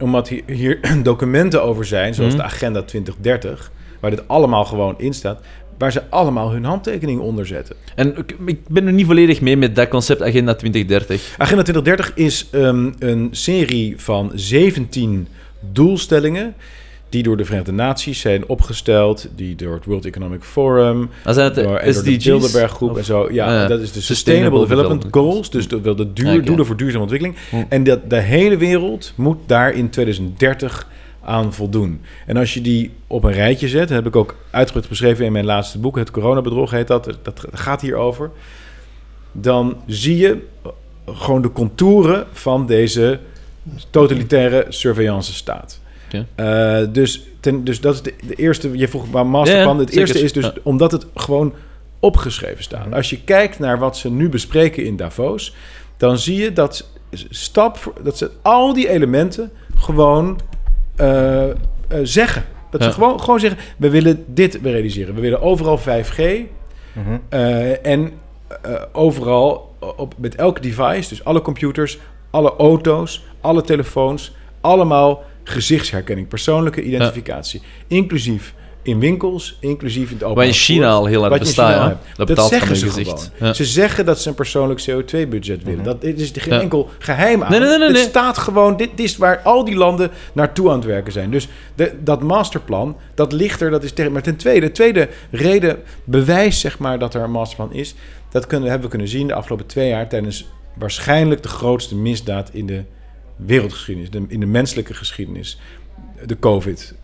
Omdat hier, hier <clears throat> documenten over zijn, zoals Mhm. de Agenda 2030, waar dit allemaal gewoon in staat, waar ze allemaal hun handtekening onder zetten. En ik, ik ben er niet volledig mee met dat concept Agenda 2030. Agenda 2030 is ehm, een serie van 17 doelstellingen die door de Verenigde Naties zijn opgesteld, die door het World Economic Forum, het door, de en door de SDG's? Bilderberg groep Of- en zo. Ja, dat is de Sustainable, Sustainable Development, Goals, dus dat wil de duur, doelen voor duurzame ontwikkeling. Hm. En dat de hele wereld moet daar in 2030 aan voldoen. En als je die op een rijtje zet, heb ik ook uitgebreid beschreven in mijn laatste boek, Het Coronabedrog heet dat, dat gaat hierover, dan zie je gewoon de contouren van deze totalitaire surveillance staat. Eh, dus, ten, dus dat is de, de eerste, je vroeg maar masterplan. Het eerste is dus omdat het gewoon opgeschreven staat. Als je kijkt naar wat ze nu bespreken in Davos, dan zie je dat stap voor, dat ze al die elementen gewoon eh, eh, zeggen. Dat ze gewoon, gewoon zeggen, we willen dit realiseren. We willen overal 5G Mhm. en overal op, met elk device, dus alle computers, alle auto's, alle telefoons, allemaal gezichtsherkenning, persoonlijke identificatie. Inclusief in winkels, inclusief in het openbaar in China al heel erg bestaat, hebt. Dat zeggen ze gezicht. gewoon. Ja. Ze zeggen dat ze een persoonlijk CO2-budget willen. Dat is er geen Ja. enkel geheim aan. Nee, nee, nee, nee, Het staat gewoon, dit is waar al die landen naartoe aan het werken zijn. Dus de, dat masterplan, dat ligt er, dat is tegen... Maar ten tweede, tweede reden, bewijs zeg maar dat er een masterplan is... dat kunnen, hebben we kunnen zien de afgelopen twee jaar... tijdens waarschijnlijk de grootste misdaad in de wereldgeschiedenis... de- in de menselijke geschiedenis, de COVID.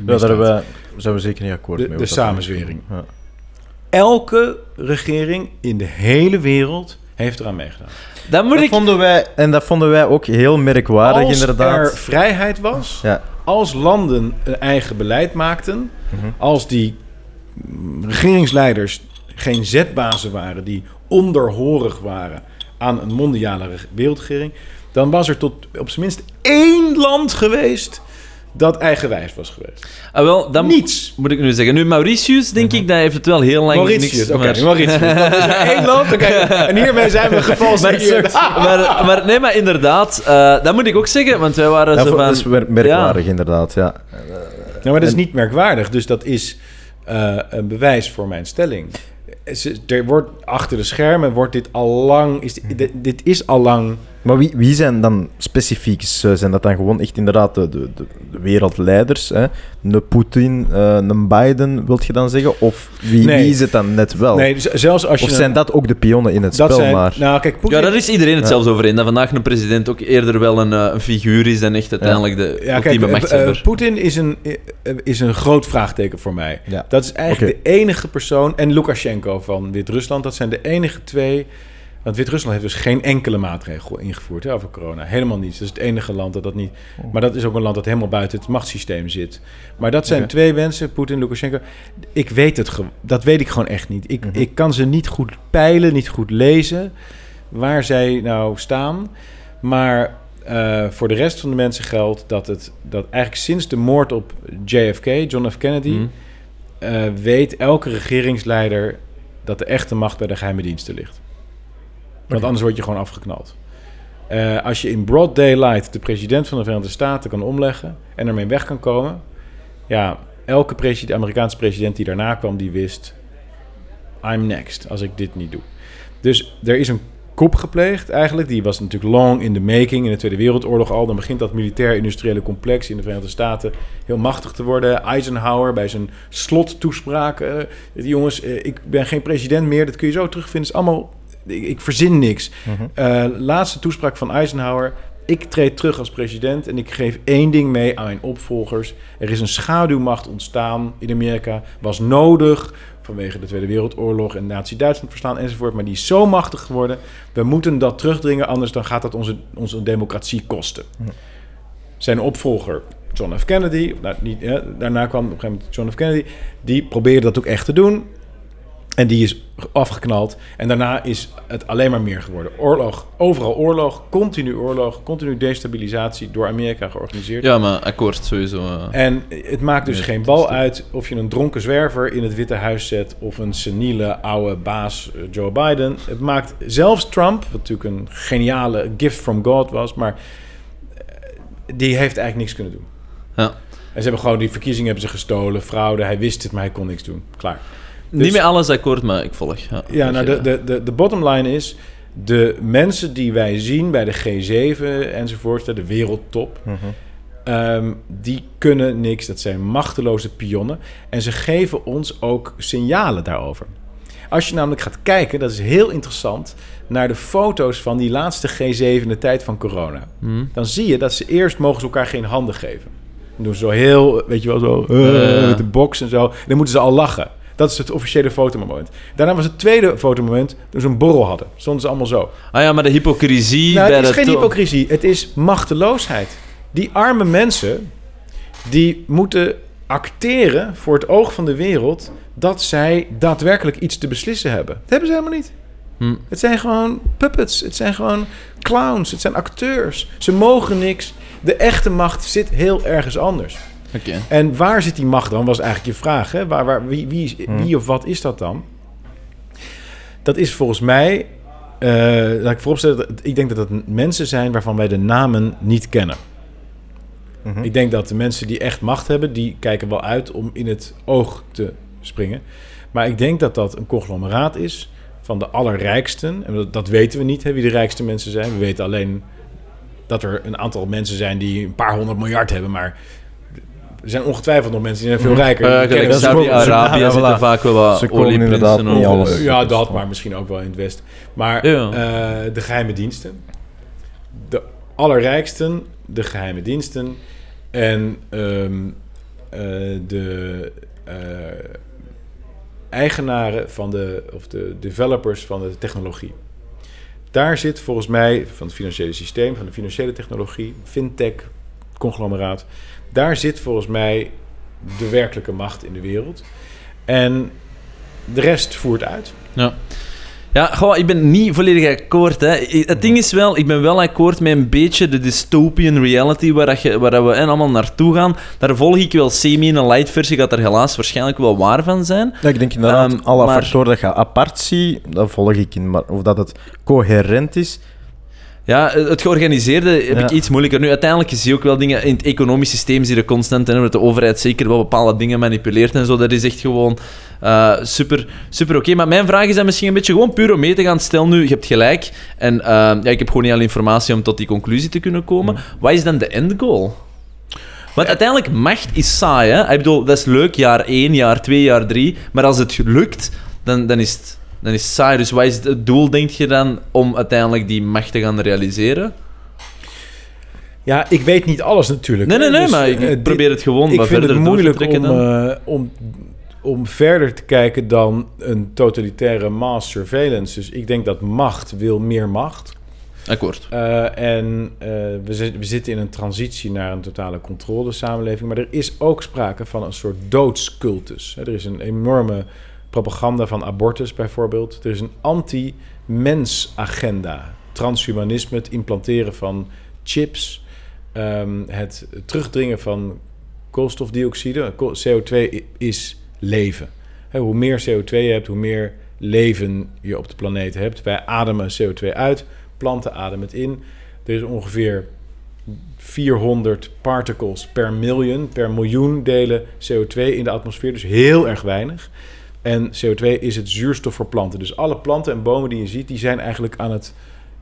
Daar hebben we, zijn we zeker niet akkoord De- mee. de samenzwering. Ja. Elke regering in de hele wereld heeft eraan meegedaan. Moet Dat ik... vonden wij, en dat vonden wij ook heel merkwaardig, als inderdaad. er vrijheid was, Ja. als landen een eigen beleid maakten, Mhm. als die mm, regeringsleiders geen zetbazen waren, die onderhorig waren aan een mondiale reg- wereldregering, dan was er tot op zijn minst één land geweest dat eigenwijs was geweest. Ah, wel, dan Niets. moet ik nu zeggen. Nu, Mauritius, denk ik, dat heeft het wel heel lang Mauritius, niks... oké, maar- Mauritius. <laughs> Dat is één land, oké. En hiermee zijn we Maar, gevalseerd. <laughs> maar, maar nee, maar inderdaad, eh, dat moet ik ook zeggen, want wij waren Dat, zo van... dat is mer- merkwaardig, inderdaad. Ja. Nou, maar dat is niet merkwaardig. Dus dat is eh, een bewijs voor mijn stelling. Ze- Er wordt achter de schermen wordt dit al lang. Is, dit, dit is al lang. Maar wie, wie zijn dan specifiek? Z- Zijn dat dan gewoon echt inderdaad de, de, de de wereldleiders? Hè? Een Poetin, eh, een Biden, wilt je dan zeggen? Of wie, Nee. wie is het dan net wel? Nee, dus zelfs als je. of een- zijn dat ook de pionnen in het dat spel? zijn, maar... Nou, kijk, Poetin. Ja, daar is iedereen het Ja. zelfs over in. Dat vandaag een president ook eerder wel een, eh, een figuur is dan echt uiteindelijk de Ja, kijk, ultieme eh, machtshebber. Poetin is een, is een groot vraagteken voor mij. Ja. Dat is eigenlijk de enige persoon. En Lukashenko van Wit-Rusland, dat zijn de enige twee. Want Wit-Rusland heeft dus geen enkele maatregel ingevoerd hè, over corona. Helemaal niets. Dat is het enige land dat dat niet. Maar dat is ook een land dat helemaal buiten het machtssysteem zit. Maar dat zijn twee mensen, Poetin en Lukashenko. Ik weet het gewoon. Dat weet ik gewoon echt niet. Ik, Mhm. ik kan ze niet goed peilen, niet goed lezen waar zij nou staan. Maar eh, voor de rest van de mensen geldt dat het dat eigenlijk sinds de moord op JFK, John F. Kennedy, Hm. eh, weet elke regeringsleider dat de echte macht bij de geheime diensten ligt. Want anders word je gewoon afgeknald. Eh, als je in broad daylight de president van de Verenigde Staten kan omleggen en ermee weg kan komen, ja, elke president, Amerikaanse president die daarna kwam, die wist, I'm next als ik dit niet doe. Dus er is een kop gepleegd eigenlijk. Die was natuurlijk long in the making in de Tweede Wereldoorlog al. Dan begint dat militair-industriële complex in de Verenigde Staten heel machtig te worden. Eisenhower bij zijn slottoespraak. eh, jongens, eh, ik ben geen president meer. Dat kun je zo terugvinden. Het is allemaal, ik, ik verzin niks. Mhm. Eh, laatste toespraak van Eisenhower. Ik treed terug als president en ik geef één ding mee aan mijn opvolgers. Er is een schaduwmacht ontstaan in Amerika. Was nodig vanwege de Tweede Wereldoorlog en Nazi-Duitsland verslaan enzovoort. Maar die is zo machtig geworden. We moeten dat terugdringen, anders dan gaat dat onze, onze democratie kosten. Zijn opvolger, John F. Kennedy, nou, niet, ja, daarna kwam op een gegeven moment John F. Kennedy, die probeerde dat ook echt te doen. En die is afgeknald. En daarna is het alleen maar meer geworden. Oorlog, overal oorlog, continu oorlog, continu destabilisatie door Amerika georganiseerd. Ja, maar akkoord, sowieso. eh. En het maakt dus geen bal uit of je een dronken zwerver in het Witte Huis zet of een seniele oude baas eh, Joe Biden. Het maakt zelfs Trump, wat natuurlijk een geniale gift from God was, maar eh, die heeft eigenlijk niks kunnen doen. Ja. En ze hebben gewoon die verkiezingen hebben ze gestolen, fraude. Hij wist het, maar hij kon niks doen. Klaar. Dus- Niet met alles akkoord, maar ik volg. Ja, Ja, nou, de, de, de, de bottom line is... de mensen die wij zien bij de G7 enzovoort... de wereldtop... Mhm. ehm, die kunnen niks. Dat zijn machteloze pionnen. En ze geven ons ook signalen daarover. Als je namelijk gaat kijken, dat is heel interessant... naar de foto's van die laatste G7 in de tijd van corona. Hm. Dan zie je dat ze eerst mogen ze elkaar geen handen geven. Dan doen ze zo heel, weet je wel, zo... eh, met de box en zo. Dan moeten ze al lachen. Dat is het officiële fotomoment. Daarna was het tweede fotomoment toen ze een borrel hadden. Stonden ze allemaal zo. Ah ja, maar de hypocrisie Nou, bij het is geen hypocrisie. Het is machteloosheid. Die arme mensen, die moeten acteren voor het oog van de wereld... dat zij daadwerkelijk iets te beslissen hebben. Dat hebben ze helemaal niet. Hm. Het zijn gewoon puppets. Het zijn gewoon clowns. Het zijn acteurs. Ze mogen niks. De echte macht zit heel ergens anders. Oké. En waar zit die macht dan, was eigenlijk je vraag. Hè? Waar, waar, wie, wie, is- Hmm. wie of wat is dat dan? Dat is volgens mij... eh laat ik vooropstellen, dat- ik denk dat het mensen zijn waarvan wij de namen niet kennen. Mhm. Ik denk dat de mensen die echt macht hebben, die kijken wel uit om in het oog te springen. Maar ik denk dat dat een conglomeraat is van de allerrijksten. En dat, dat weten we niet, hè, wie de rijkste mensen zijn. We weten alleen dat er een aantal mensen zijn die een paar honderd miljard hebben, maar er zijn ongetwijfeld nog mensen die zijn veel rijker. Uh, gelijk we- Saudi-Arabië Ja, zitten voilà. vaak wel wat Ze komen olieprinsen inderdaad of- niet alles. Eh, ja, dat, maar misschien ook wel in het Westen. Maar Ja. eh, de geheime diensten. De allerrijksten, de geheime diensten. En ehm, eh, de eh, eigenaren van de, of de developers van de technologie. Daar zit volgens mij, van het financiële systeem, van de financiële technologie, fintech, conglomeraat. Daar zit volgens mij de werkelijke macht in de wereld. En de rest voert uit. Ja. Ja, goh, ik ben niet volledig akkoord. Hè. Het ding is wel, ik ben wel akkoord met een beetje de dystopian reality waar, dat je, waar dat we hè, allemaal naartoe gaan. Daar volg ik wel semi in een light versie, gaat er helaas waarschijnlijk wel waar van zijn. Ja, ik denk inderdaad, Ehm, alle maar- factoren dat je apart ziet, dat volg ik in. Maar of dat het coherent is, Ja, het georganiseerde heb Ja. ik iets moeilijker. Nu, uiteindelijk zie je ook wel dingen... In het economisch systeem zie je constant... En dat de overheid zeker wel bepaalde dingen manipuleert en zo. Dat is echt gewoon eh, super, super oké. Maar mijn vraag is dan misschien een beetje gewoon puur om mee te gaan. Stel nu, je hebt gelijk. En eh, ja, ik heb gewoon niet alle informatie om tot die conclusie te kunnen komen. Wat is dan de end goal? Want uiteindelijk, macht is saai, hè? Ik bedoel, dat is leuk, jaar 1, jaar 2, jaar 3. Maar als het lukt, dan, dan, is, het, dan is het saai. Dus wat is het doel, denk je dan, om uiteindelijk die macht te gaan realiseren? Ja, ik weet niet alles natuurlijk. Nee, nee, nee, Dus, maar ik eh, dit- probeer het gewoon Ik vind het moeilijk om, eh, om, om verder te kijken dan een totalitaire mass surveillance. Dus ik denk dat macht wil meer macht. Akkoord. Eh, en we, we zitten in een transitie naar een totale controlesamenleving. Maar er is ook sprake van een soort doodscultus. Er is een enorme propaganda van abortus bijvoorbeeld. Er is een anti-mens-agenda. Transhumanisme, het implanteren van chips. ehm, het terugdringen van koolstofdioxide. Ko- CO2 i- is leven. Hoe meer CO2 je hebt, hoe meer leven je op de planeet hebt. Wij ademen CO2 uit, planten ademen het in. Er is ongeveer 400 particles per miljoen, per miljoen delen CO2 in de atmosfeer. Dus heel erg weinig. En CO2 is het zuurstof voor planten. Dus alle planten en bomen die je ziet, die zijn eigenlijk aan het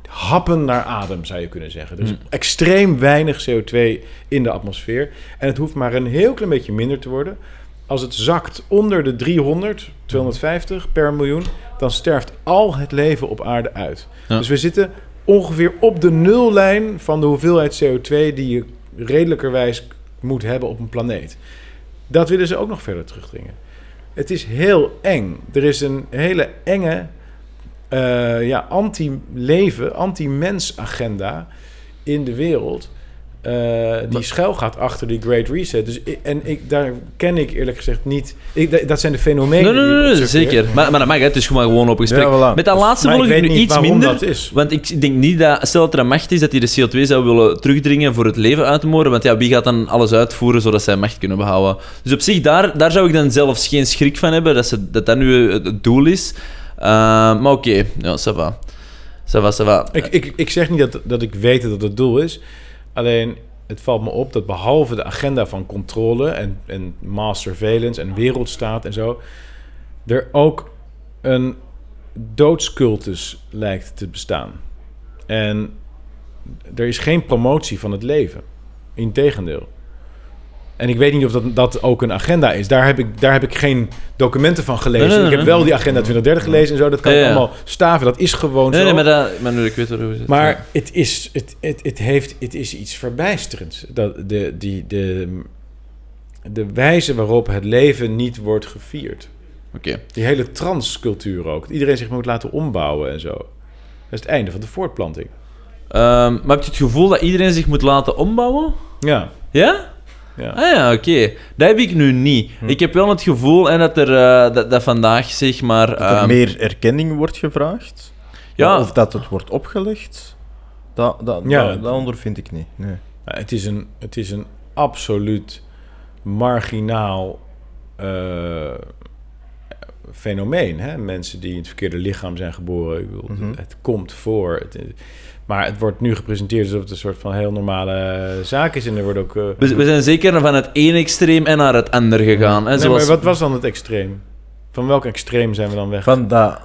happen naar adem, zou je kunnen zeggen. Is Hmm. extreem weinig CO2 in de atmosfeer. En het hoeft maar een heel klein beetje minder te worden. Als het zakt onder de 300, 250 per miljoen, dan sterft al het leven op aarde uit. Ja. Dus we zitten ongeveer op de nullijn van de hoeveelheid CO2 die je redelijkerwijs moet hebben op een planeet. Dat willen ze ook nog verder terugdringen. Het is heel eng. Er is een hele enge eh, ja, anti-leven, anti-mens agenda in de wereld. Eh, die schuil gaat achter die Great Reset. Dus ik, en ik, daar ken ik eerlijk gezegd niet. Ik, dat zijn de fenomenen. Nee, zeker. Maar, maar dat mag, hè. het is gewoon, gewoon op gesprek. Ja, voilà. Met dat laatste Maar volg ik nu iets minder. dat is. Want ik denk niet dat... Stel dat er een macht is dat die de CO2 zou willen terugdringen voor het leven uit te moorden. Want ja, wie gaat dan alles uitvoeren zodat zij macht kunnen behouden? Dus op zich, daar, daar zou ik dan zelfs geen schrik van hebben dat ze, dat, dat nu het doel is. Uh, maar oké, ja, ça va. Ça va, ça va. Ik, ik, ik zeg niet dat, dat ik weet dat het doel is. Alleen, het valt me op dat behalve de agenda van controle en, en mass surveillance en wereldstaat en zo, er ook een doodscultus lijkt te bestaan. En er is geen promotie van het leven. Integendeel. En ik weet niet of dat, dat ook een agenda is. Daar heb ik, daar heb ik geen documenten van gelezen. Nee, nee, nee, ik heb wel die agenda 2030 gelezen en zo. Dat kan Ja, allemaal staven. Dat is gewoon zo. nee, maar, maar nu ik weet hoe het Maar het is, het, het, het, heeft, het is iets verbijsterends. Dat de, die, de, de wijze waarop het leven niet wordt gevierd. Oké. Die hele transcultuur ook. Dat iedereen zich moet laten ombouwen en zo. Dat is het einde van de voortplanting. Ehm, maar heb je het gevoel dat iedereen zich moet laten ombouwen? Ja. Ja? Ja. Ah ja, oké. Dat heb ik nu niet. Ik heb wel het gevoel en dat er eh, dat, dat vandaag zeg maar. dat er ehm, meer erkenning wordt gevraagd. Ja. Of dat het wordt opgelegd. Dat, dat, Ja. dat, dat ondervind ik niet. Nee. Het, is een, het is een absoluut marginaal eh, fenomeen. Hè? Mensen die in het verkeerde lichaam zijn geboren. Ik bedoel, Mhm. Het komt voor. Het, maar het wordt nu gepresenteerd alsof het een soort van heel normale zaak is. En er wordt ook... eh, We, we zijn zeker van het ene extreem en naar het andere gegaan. Hè, nee, zoals... maar wat was dan het extreem? Van welk extreem zijn we dan weg? Van dat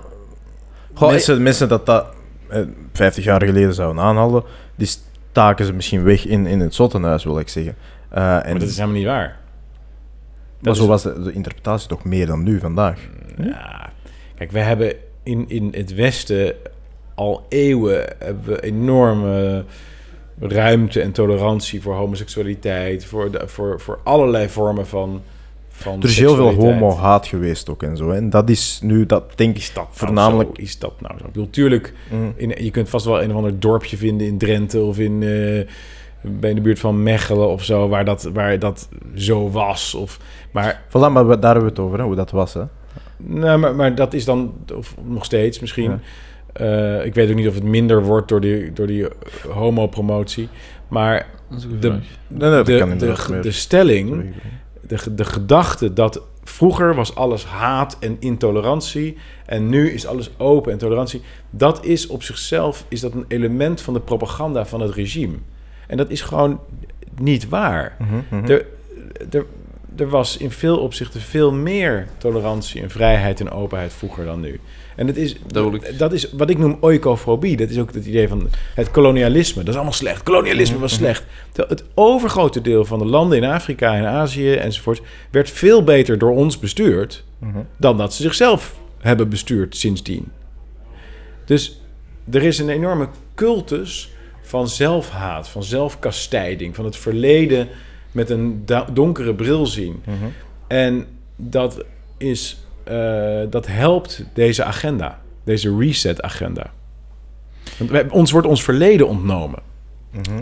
Goh, mensen, mensen dat dat eh, 50 jaar geleden zouden aanhalen, die staken ze misschien weg in, in het zottenhuis, wil ik zeggen. Eh, en maar dat is helemaal niet waar. maar dat zo is- was de, de interpretatie toch meer dan nu, vandaag. Ja, kijk, we hebben in, in het Westen al eeuwen hebben we enorme ruimte en tolerantie voor homoseksualiteit, voor, de, voor, voor allerlei vormen van, van Er is heel veel homo-haat geweest ook en zo. En dat is nu, dat denk ik, dat voornamelijk... Nou zo? Is dat nou zo? Ik bedoel, tuurlijk, Mm. in, je kunt vast wel een of ander dorpje vinden in Drenthe of in, eh, bij de buurt van Mechelen of zo, waar dat, waar dat zo was. Of, maar Voilà, maar daar hebben we het over, hè, hoe dat was. Hè. Nou, maar, maar dat is dan of nog steeds misschien. Eh, ik weet ook niet of het minder wordt door die, door die homo-promotie. Maar de. Nee, nee, de, stelling, de, de gedachte dat vroeger was alles haat en intolerantie en nu is alles open en tolerantie, dat is op zichzelf is dat een element van de propaganda van het regime. En dat is gewoon niet waar. Mhm, mhm. Er, er, er was in veel opzichten veel meer tolerantie en vrijheid en openheid vroeger dan nu. En het is, dat is wat ik noem oikofobie. Dat is ook het idee van het kolonialisme. Dat is allemaal slecht. Kolonialisme was slecht. Terwijl het overgrote deel van de landen in Afrika en Azië enzovoort... werd veel beter door ons bestuurd... Mhm. dan dat ze zichzelf hebben bestuurd sindsdien. Dus er is een enorme cultus van zelfhaat, van zelfkastijding... van het verleden met een donkere bril zien. Mhm. En dat, is, eh, dat helpt deze agenda, deze reset-agenda. Want ons wordt ons verleden ontnomen.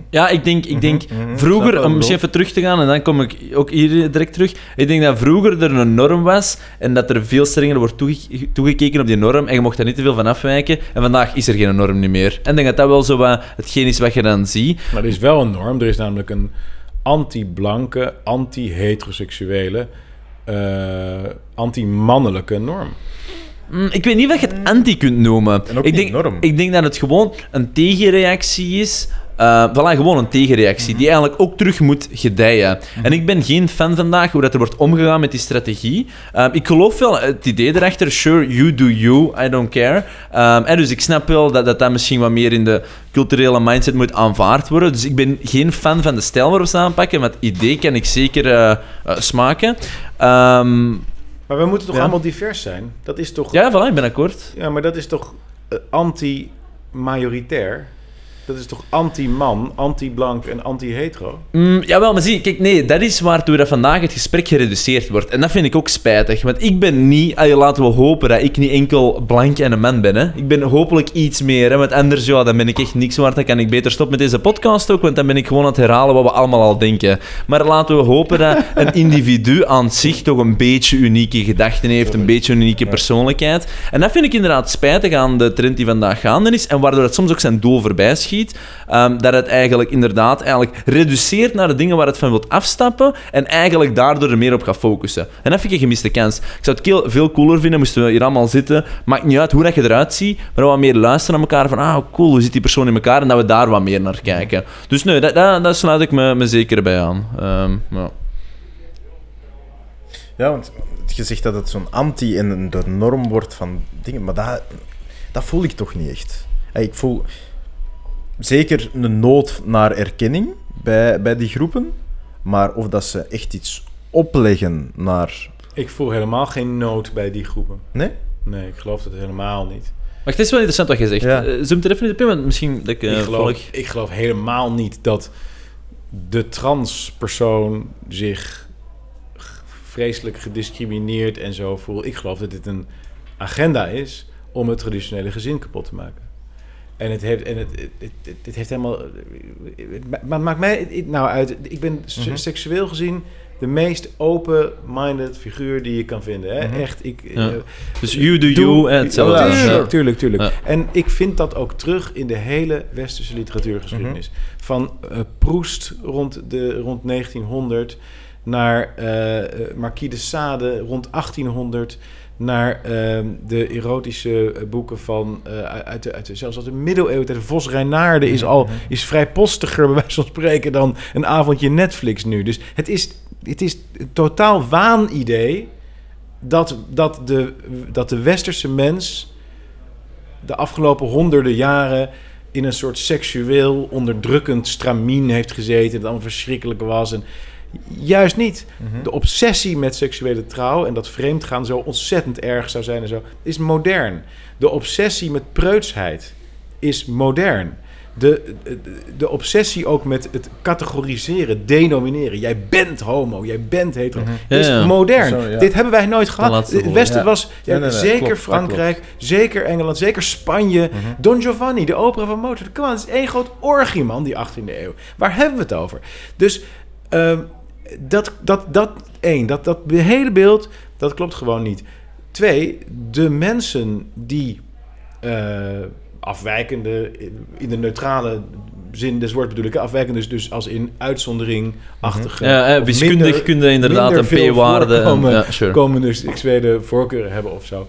Ja, ik denk, ik denk mhm. Vroeger, om misschien even terug te gaan, en dan kom ik ook hier direct terug. Ik denk dat vroeger er een norm was en dat er veel strenger wordt toege- toegekeken op die norm en je mocht daar niet te veel van afwijken. En vandaag is er geen norm niet meer. En ik denk dat dat wel zo wat hetgeen is wat je dan ziet. Maar er is wel een norm. Er is namelijk een anti-blanke, anti-heteroseksuele, anti-mannelijke norm. Mm, ik weet niet wat je het anti kunt noemen. En ook ik, niet denk, norm. ik denk dat het gewoon een tegenreactie is. Eh voilà, gewoon een tegenreactie die eigenlijk ook terug moet gedijen. En ik ben geen fan vandaag hoe dat er wordt omgegaan met die strategie. Eh, ik geloof wel het idee erachter, sure, you do you, I don't care. Ehm, en dus ik snap wel dat, dat dat misschien wat meer in de culturele mindset moet aanvaard worden. Dus ik ben geen fan van de stijl waarop ze aanpakken, maar het idee kan ik zeker eh, eh, smaken. Ehm, Maar we moeten toch Ja. allemaal divers zijn? Dat is toch... ja, voilà, ik ben akkoord. Ja, maar dat is toch eh, anti-majoritair? Dat is toch anti-man, anti-blank en anti-hetero? Mm, jawel, maar zie, kijk, nee, dat is waartoe dat vandaag het gesprek gereduceerd wordt. En dat vind ik ook spijtig, want ik ben niet, laten we hopen dat ik niet enkel blank en een man ben. Hè. Ik ben hopelijk iets meer, hè, want anders ja, dan ben ik echt niks waard. Dan kan ik beter stoppen met deze podcast ook, want dan ben ik gewoon aan het herhalen wat we allemaal al denken. Maar laten we hopen dat een individu aan zich toch een beetje unieke gedachten heeft, een beetje een unieke persoonlijkheid. En dat vind ik inderdaad spijtig aan de trend die vandaag gaande is, en waardoor het soms ook zijn doel voorbij schiet. Ehm, dat het eigenlijk inderdaad eigenlijk reduceert naar de dingen waar het van wilt afstappen en eigenlijk daardoor er meer op gaat focussen. En dat vind een gemiste kans. Ik zou het veel cooler vinden, moesten we hier allemaal zitten. Maakt niet uit hoe dat je eruit ziet, maar wat meer luisteren naar elkaar van ah, cool, hoe zit die persoon in elkaar en dat we daar wat meer naar kijken. Dus nee, dat, dat, daar sluit ik me, me zeker bij aan. Ehm, ja. Ja, want je zegt dat het zo'n anti en de norm wordt van dingen, maar dat, dat voel ik toch niet echt. Ik voel zeker een nood naar erkenning bij, bij die groepen, maar of dat ze echt iets opleggen naar... Ik voel helemaal geen nood bij die groepen. Nee? Nee, ik geloof dat helemaal niet. Maar het is wel interessant wat je zegt. Ja. Eh, Zoom er even niet op in, want misschien dat ik, eh, ik, geloof, volg. ik geloof helemaal niet dat de transpersoon zich vreselijk gediscrimineerd en zo voelt. Ik geloof dat dit een agenda is om het traditionele gezin kapot te maken. En het heeft, en het, het, het, het heeft helemaal. Maar maakt mij nou uit. Ik ben Mhm. seksueel gezien de meest open-minded figuur die je kan vinden. Hè? Mhm. Echt. Ik, Ja. eh, Dus you do you en hetzelfde. Ja, Tuurlijk, tuurlijk, tuurlijk. Ja. En ik vind dat ook terug in de hele westerse literatuurgeschiedenis. Van eh, Proest rond, de, rond 1900 naar eh, Marquis de Sade rond 1800 naar ehm, de erotische eh, boeken van eh, uit, de, uit de, zelfs uit de middeleeuwen. De Vos Reinaarde is al is vrij postiger bij wijze van spreken dan een avondje Netflix nu. Dus het is, het is een totaal waanidee dat, dat, de, dat de westerse mens de afgelopen honderden jaren in een soort seksueel onderdrukkend stramien heeft gezeten. Dat allemaal verschrikkelijk was. En juist niet. De obsessie met seksuele trouw en dat vreemdgaan zo ontzettend erg zou zijn en zo, is modern. De obsessie met preutsheid is modern. De, de, de obsessie ook met het categoriseren, denomineren. Jij bent homo, jij bent hetero. Ja, Is ja. modern. Zo, ja. Dit hebben wij nooit gehad. Het Westen ja. was ja, Nee, nee, nee, zeker klopt, Frankrijk, zeker Engeland, zeker Spanje. Don Giovanni, de opera van Mozart. Kom aan, het is één groot orgie, man, die 18e eeuw. Waar hebben we het over? Dus ehm, dat, dat, dat, één, dat, dat hele beeld, dat klopt gewoon niet. Twee, de mensen die eh, afwijkende, in de neutrale zin des woords bedoel ik, afwijkend dus, dus als in uitzondering-achtige. Ja, eh, wiskundig minder- kun je inderdaad een veel p-waarde. en- voorkomen- Ja, sure. komen dus seksuele voorkeuren hebben of zo.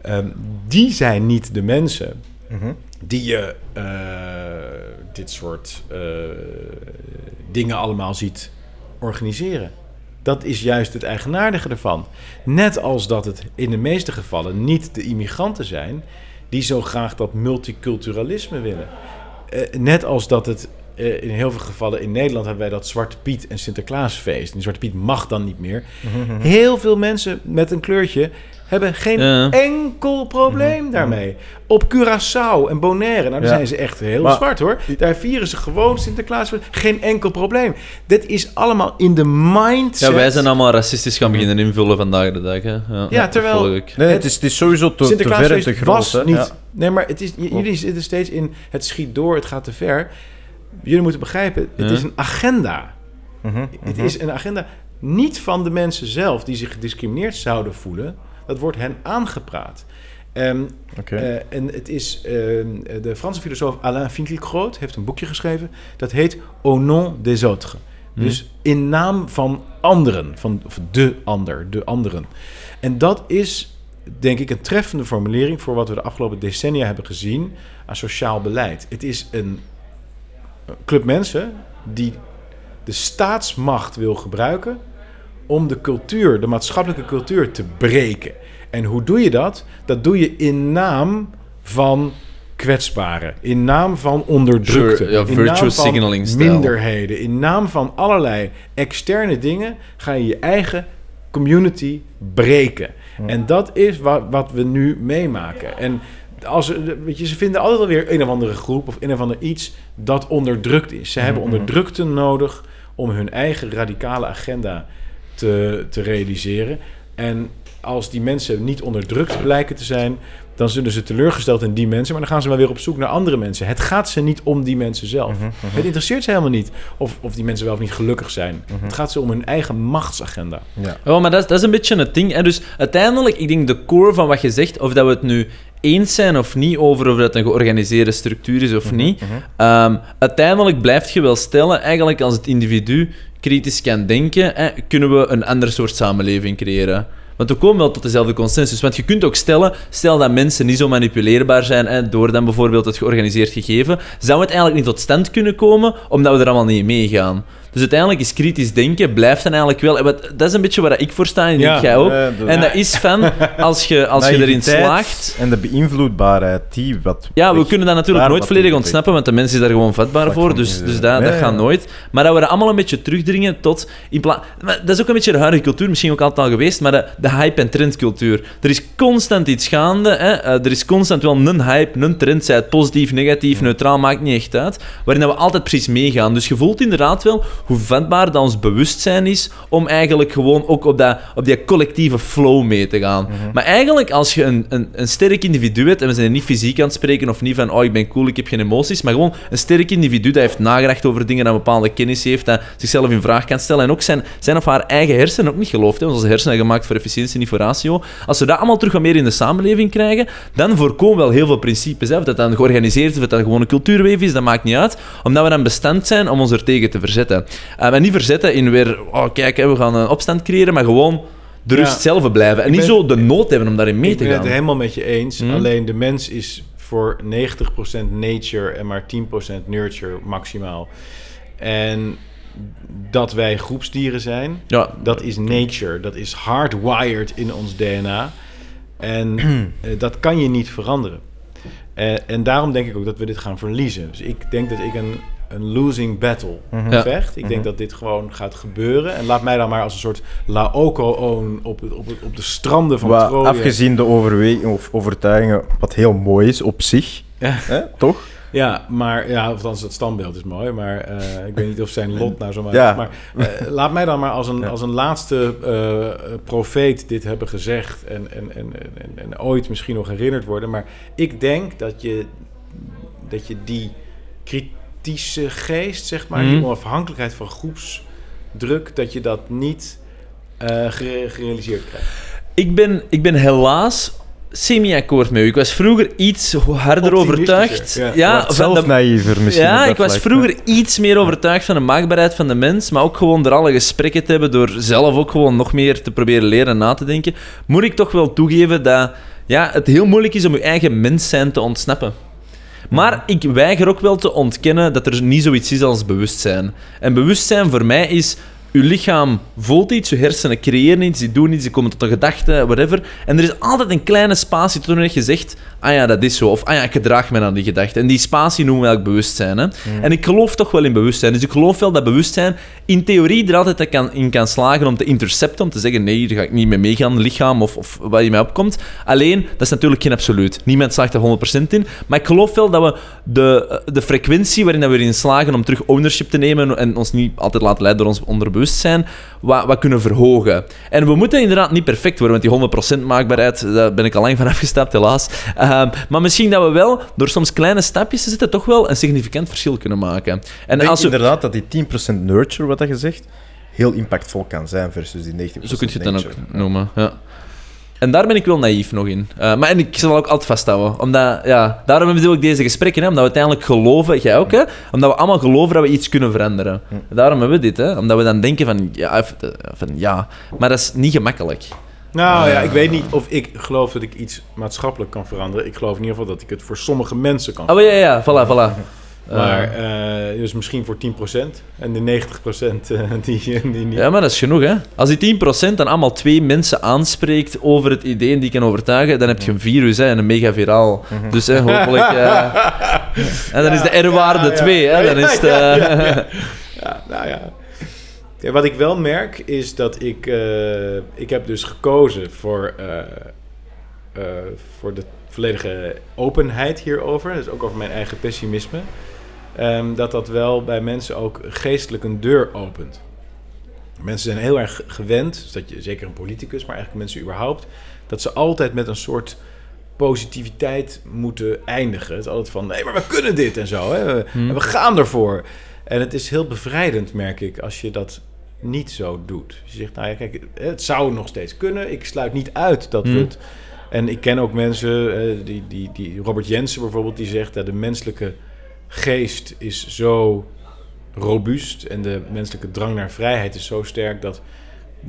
Ehm, die zijn niet de mensen Mhm. die je eh, dit soort eh, dingen allemaal ziet organiseren. Dat is juist het eigenaardige ervan. Net als dat het in de meeste gevallen niet de immigranten zijn die zo graag dat multiculturalisme willen. Eh, net als dat het eh, in heel veel gevallen in Nederland hebben wij dat Zwarte Piet en Sinterklaasfeest. En die Zwarte Piet mag dan niet meer. Heel veel mensen met een kleurtje hebben geen Ja. enkel probleem daarmee. Op Curaçao en Bonaire, nou, daar Ja. zijn ze echt heel Maar- zwart hoor. Daar vieren ze gewoon Sinterklaas. Geen enkel probleem. Dit is allemaal in de mindset. Ja, wij zijn allemaal racistisch gaan beginnen invullen vandaag de dag. Hè. Ja, Ja, terwijl-. Nee, nee, het, is, het is sowieso te, te ver en te groot. was hè. niet. Ja. Nee, maar het is, jullie zitten steeds in het schiet door, het gaat te ver. Jullie moeten begrijpen, het Ja. is een agenda. Mhm, Het mhm. is een agenda niet van de mensen zelf die zich gediscrimineerd zouden voelen. Dat wordt hen aangepraat. Ehm, eh, en het is ehm, de Franse filosoof Alain Finkielkraut heeft een boekje geschreven dat heet Au nom des autres. Dus in naam van anderen, van of de ander, de anderen. En dat is denk ik een treffende formulering voor wat we de afgelopen decennia hebben gezien aan sociaal beleid. Het is een club mensen die de staatsmacht wil gebruiken om de cultuur, de maatschappelijke cultuur te breken. En hoe doe je dat? Dat doe je in naam van kwetsbaren, in naam van onderdrukten, Sure, ja, in naam van minderheden, in naam van allerlei externe dingen ga je je eigen community breken. En dat is wat, wat we nu meemaken. En als, weet je, ze vinden altijd wel weer een of andere groep of een of ander iets dat onderdrukt is. Ze hebben onderdrukten nodig om hun eigen radicale agenda te, te realiseren. En als die mensen niet onderdrukt blijken te zijn, dan zullen ze teleurgesteld in die mensen, maar dan gaan ze wel weer op zoek naar andere mensen. Het gaat ze niet om die mensen zelf. Het interesseert ze helemaal niet of, of die mensen wel of niet gelukkig zijn. Het gaat ze om hun eigen machtsagenda. Ja, maar dat, is- dat is een beetje het ding. Hè. Dus uiteindelijk, ik denk de core van wat je zegt, of dat we het nu eens zijn of niet over of dat een georganiseerde structuur is of niet, ehm, uiteindelijk blijft je wel stellen, eigenlijk als het individu kritisch kan denken, kunnen we een ander soort samenleving creëren. Want we komen wel tot dezelfde consensus. Want je kunt ook stellen, stel dat mensen niet zo manipuleerbaar zijn door dan bijvoorbeeld het georganiseerd gegeven, zou het eigenlijk niet tot stand kunnen komen omdat we er allemaal niet in meegaan. Dus uiteindelijk is kritisch denken, blijft dan eigenlijk wel... Dat is een beetje waar ik voor sta en Ja, denk jij ook. en dat is van, als je, als je erin slaagt... En de beïnvloedbaarheid, die wat. Ja, we weg- kunnen dat natuurlijk nooit volledig ontsnappen, want de mens is daar gewoon vatbaar Dat voor, dus, dus eh. dat, Nee, dat gaat nooit. Maar dat we dat allemaal een beetje terugdringen tot... In pla- maar dat is ook een beetje de huidige cultuur, misschien ook altijd al geweest, maar de, de hype- en trendcultuur. Er is constant iets gaande, hè? eh, er is constant wel een hype, een trend, zij het positief, negatief, neutraal, maakt niet echt uit, waarin dat we altijd precies meegaan. Dus je voelt inderdaad wel hoe vatbaar dat ons bewustzijn is om eigenlijk gewoon ook op, dat, op die collectieve flow mee te gaan. Maar eigenlijk, als je een, een, een sterk individu hebt, en we zijn niet fysiek aan het spreken of niet van oh, ik ben cool, ik heb geen emoties, maar gewoon een sterk individu dat heeft nagedacht over dingen, dat een bepaalde kennis heeft, dat zichzelf in vraag kan stellen en ook zijn, zijn of haar eigen hersenen ook niet gelooft. Hè, want onze hersenen zijn gemaakt voor efficiëntie, niet voor ratio. Als we dat allemaal terug wat meer in de samenleving krijgen, dan voorkomen we wel heel veel principes. Hè. Of dat dan georganiseerd is, of dat dat gewoon een cultuurweef is, dat maakt niet uit. Omdat we dan bestand zijn om ons er tegen te verzetten. En niet verzetten in weer, oh kijk, we gaan een opstand creëren, maar gewoon de rust Ja. zelf blijven. En Ik niet ben- zo de nood hebben om daarin mee ik te ben gaan. het helemaal met je eens. Mhm. Alleen de mens is voor 90% nature en maar 10% nurture maximaal. En dat wij groepsdieren zijn, Ja, dat is nature. Dat is hardwired in ons DNA. En <clears throat> eh, dat kan je niet veranderen. Eh, en daarom denk ik ook dat we dit gaan verliezen. Dus ik denk dat ik een, een losing battle Ja. vecht. Ik denk dat dit gewoon gaat gebeuren. En laat mij dan maar als een soort Laoko-oon op, het- op, op de stranden van Wat, Troje. afgezien de overwegingen of overtuigingen, wat heel mooi is op zich, Ja. hè, toch? Ja, maar ja, althans het standbeeld is mooi, maar eh, ik weet niet of zijn lot nou zo maar Ja. is. Maar eh, laat mij dan maar als een, als een laatste eh, profeet dit hebben gezegd en, en, en, en, en ooit misschien nog herinnerd worden. Maar ik denk dat je, dat je die kritische geest, zeg maar, die Mhm. onafhankelijkheid van groepsdruk, dat je dat niet eh, gere- gerealiseerd krijgt. Ik ben, ik ben helaas semi-akkoord met u. Ik was vroeger iets harder overtuigd. ja. Ja, Wat van de- zelf naïver misschien. ja ik was vroeger iets meer overtuigd van de maakbaarheid van de mens, maar ook gewoon door alle gesprekken te hebben, door zelf ook gewoon nog meer te proberen leren en na te denken, moet ik toch wel toegeven dat ja, het heel moeilijk is om je eigen mens zijn te ontsnappen. Maar ik weiger ook wel te ontkennen dat er niet zoiets is als bewustzijn. En bewustzijn voor mij is... Je lichaam voelt iets, je hersenen creëren iets, die doen iets, die komen tot een gedachte, whatever. En er is altijd een kleine spatie wanneer je zegt, ah ja, dat is zo. Of ah ja, ik gedraag me aan die gedachte. En die spatie noemen we eigenlijk bewustzijn. Hè? En ik geloof toch wel in bewustzijn. Dus ik geloof wel dat bewustzijn in theorie er altijd kan, in kan slagen om te intercepten, om te zeggen, nee, hier ga ik niet mee meegaan, lichaam, of, of wat je mij opkomt. Alleen, dat is natuurlijk geen absoluut. Niemand slaagt er 100% in. Maar ik geloof wel dat we de, de frequentie waarin dat we erin slagen om terug ownership te nemen en ons niet altijd laten leiden door ons onderbewustzijn, wat, wat kunnen verhogen. En we moeten inderdaad niet perfect worden, want die 100% maakbaarheid, daar ben ik al lang van <laughs> afgestapt, helaas. Ehm, maar misschien dat we wel, door soms kleine stapjes te zetten, toch wel een significant verschil kunnen maken. En Ik denk als we, inderdaad dat die 10% nurture, wat dat je zegt, heel impactvol kan zijn versus die 90% Zo kun je het dan ook noemen. Ja. En daar ben ik wel naïef nog in. Eh, maar en ik zal ook altijd vasthouden. Omdat, ja, daarom hebben we ook deze gesprekken. Hè, omdat we uiteindelijk geloven, jij ook, hè, omdat we allemaal geloven dat we iets kunnen veranderen. Daarom hebben we dit. Hè, omdat we dan denken van ja, of- eh, van ja. Maar dat is niet gemakkelijk. Nou ja, ik weet niet of ik geloof dat ik iets maatschappelijk kan veranderen. Ik geloof in ieder geval dat ik het voor sommige mensen kan Oh ja, ja, voilà, voilà. <laughs> Maar Eh, eh, dus misschien voor 10% en de 90% eh, <laughs> die, die niet. ja, maar dat is genoeg, hè. Als die 10% dan allemaal twee mensen aanspreekt over het idee en die kan overtuigen, dan heb je een virus hè, en een mega viraal. Dus hè, hopelijk... eh, <laughs> en dan is de R-waarde Ja, ja. 2, hè. Dan is het... <laughs> Ja, eh, nou ja. Ja, Wat ik wel merk is dat ik... eh, ik heb dus gekozen voor, eh, eh, voor de volledige openheid hierover. Dus ook over mijn eigen pessimisme. Ehm, dat dat wel bij mensen ook geestelijk een deur opent. Mensen zijn heel erg gewend, dus dat je, zeker een politicus, maar eigenlijk mensen überhaupt, dat ze altijd met een soort positiviteit moeten eindigen. Het is altijd van, nee, maar we kunnen dit en zo. Hè? We- Hmm. En we gaan ervoor. En het is heel bevrijdend, merk ik, als je dat niet zo doet. Dus je zegt, nou ja, kijk, het zou nog steeds kunnen. Ik sluit niet uit dat we Hmm. het... En ik ken ook mensen, eh, die, die, die, Robert Jensen bijvoorbeeld, die zegt dat de menselijke geest is zo robuust en de menselijke drang naar vrijheid is zo sterk dat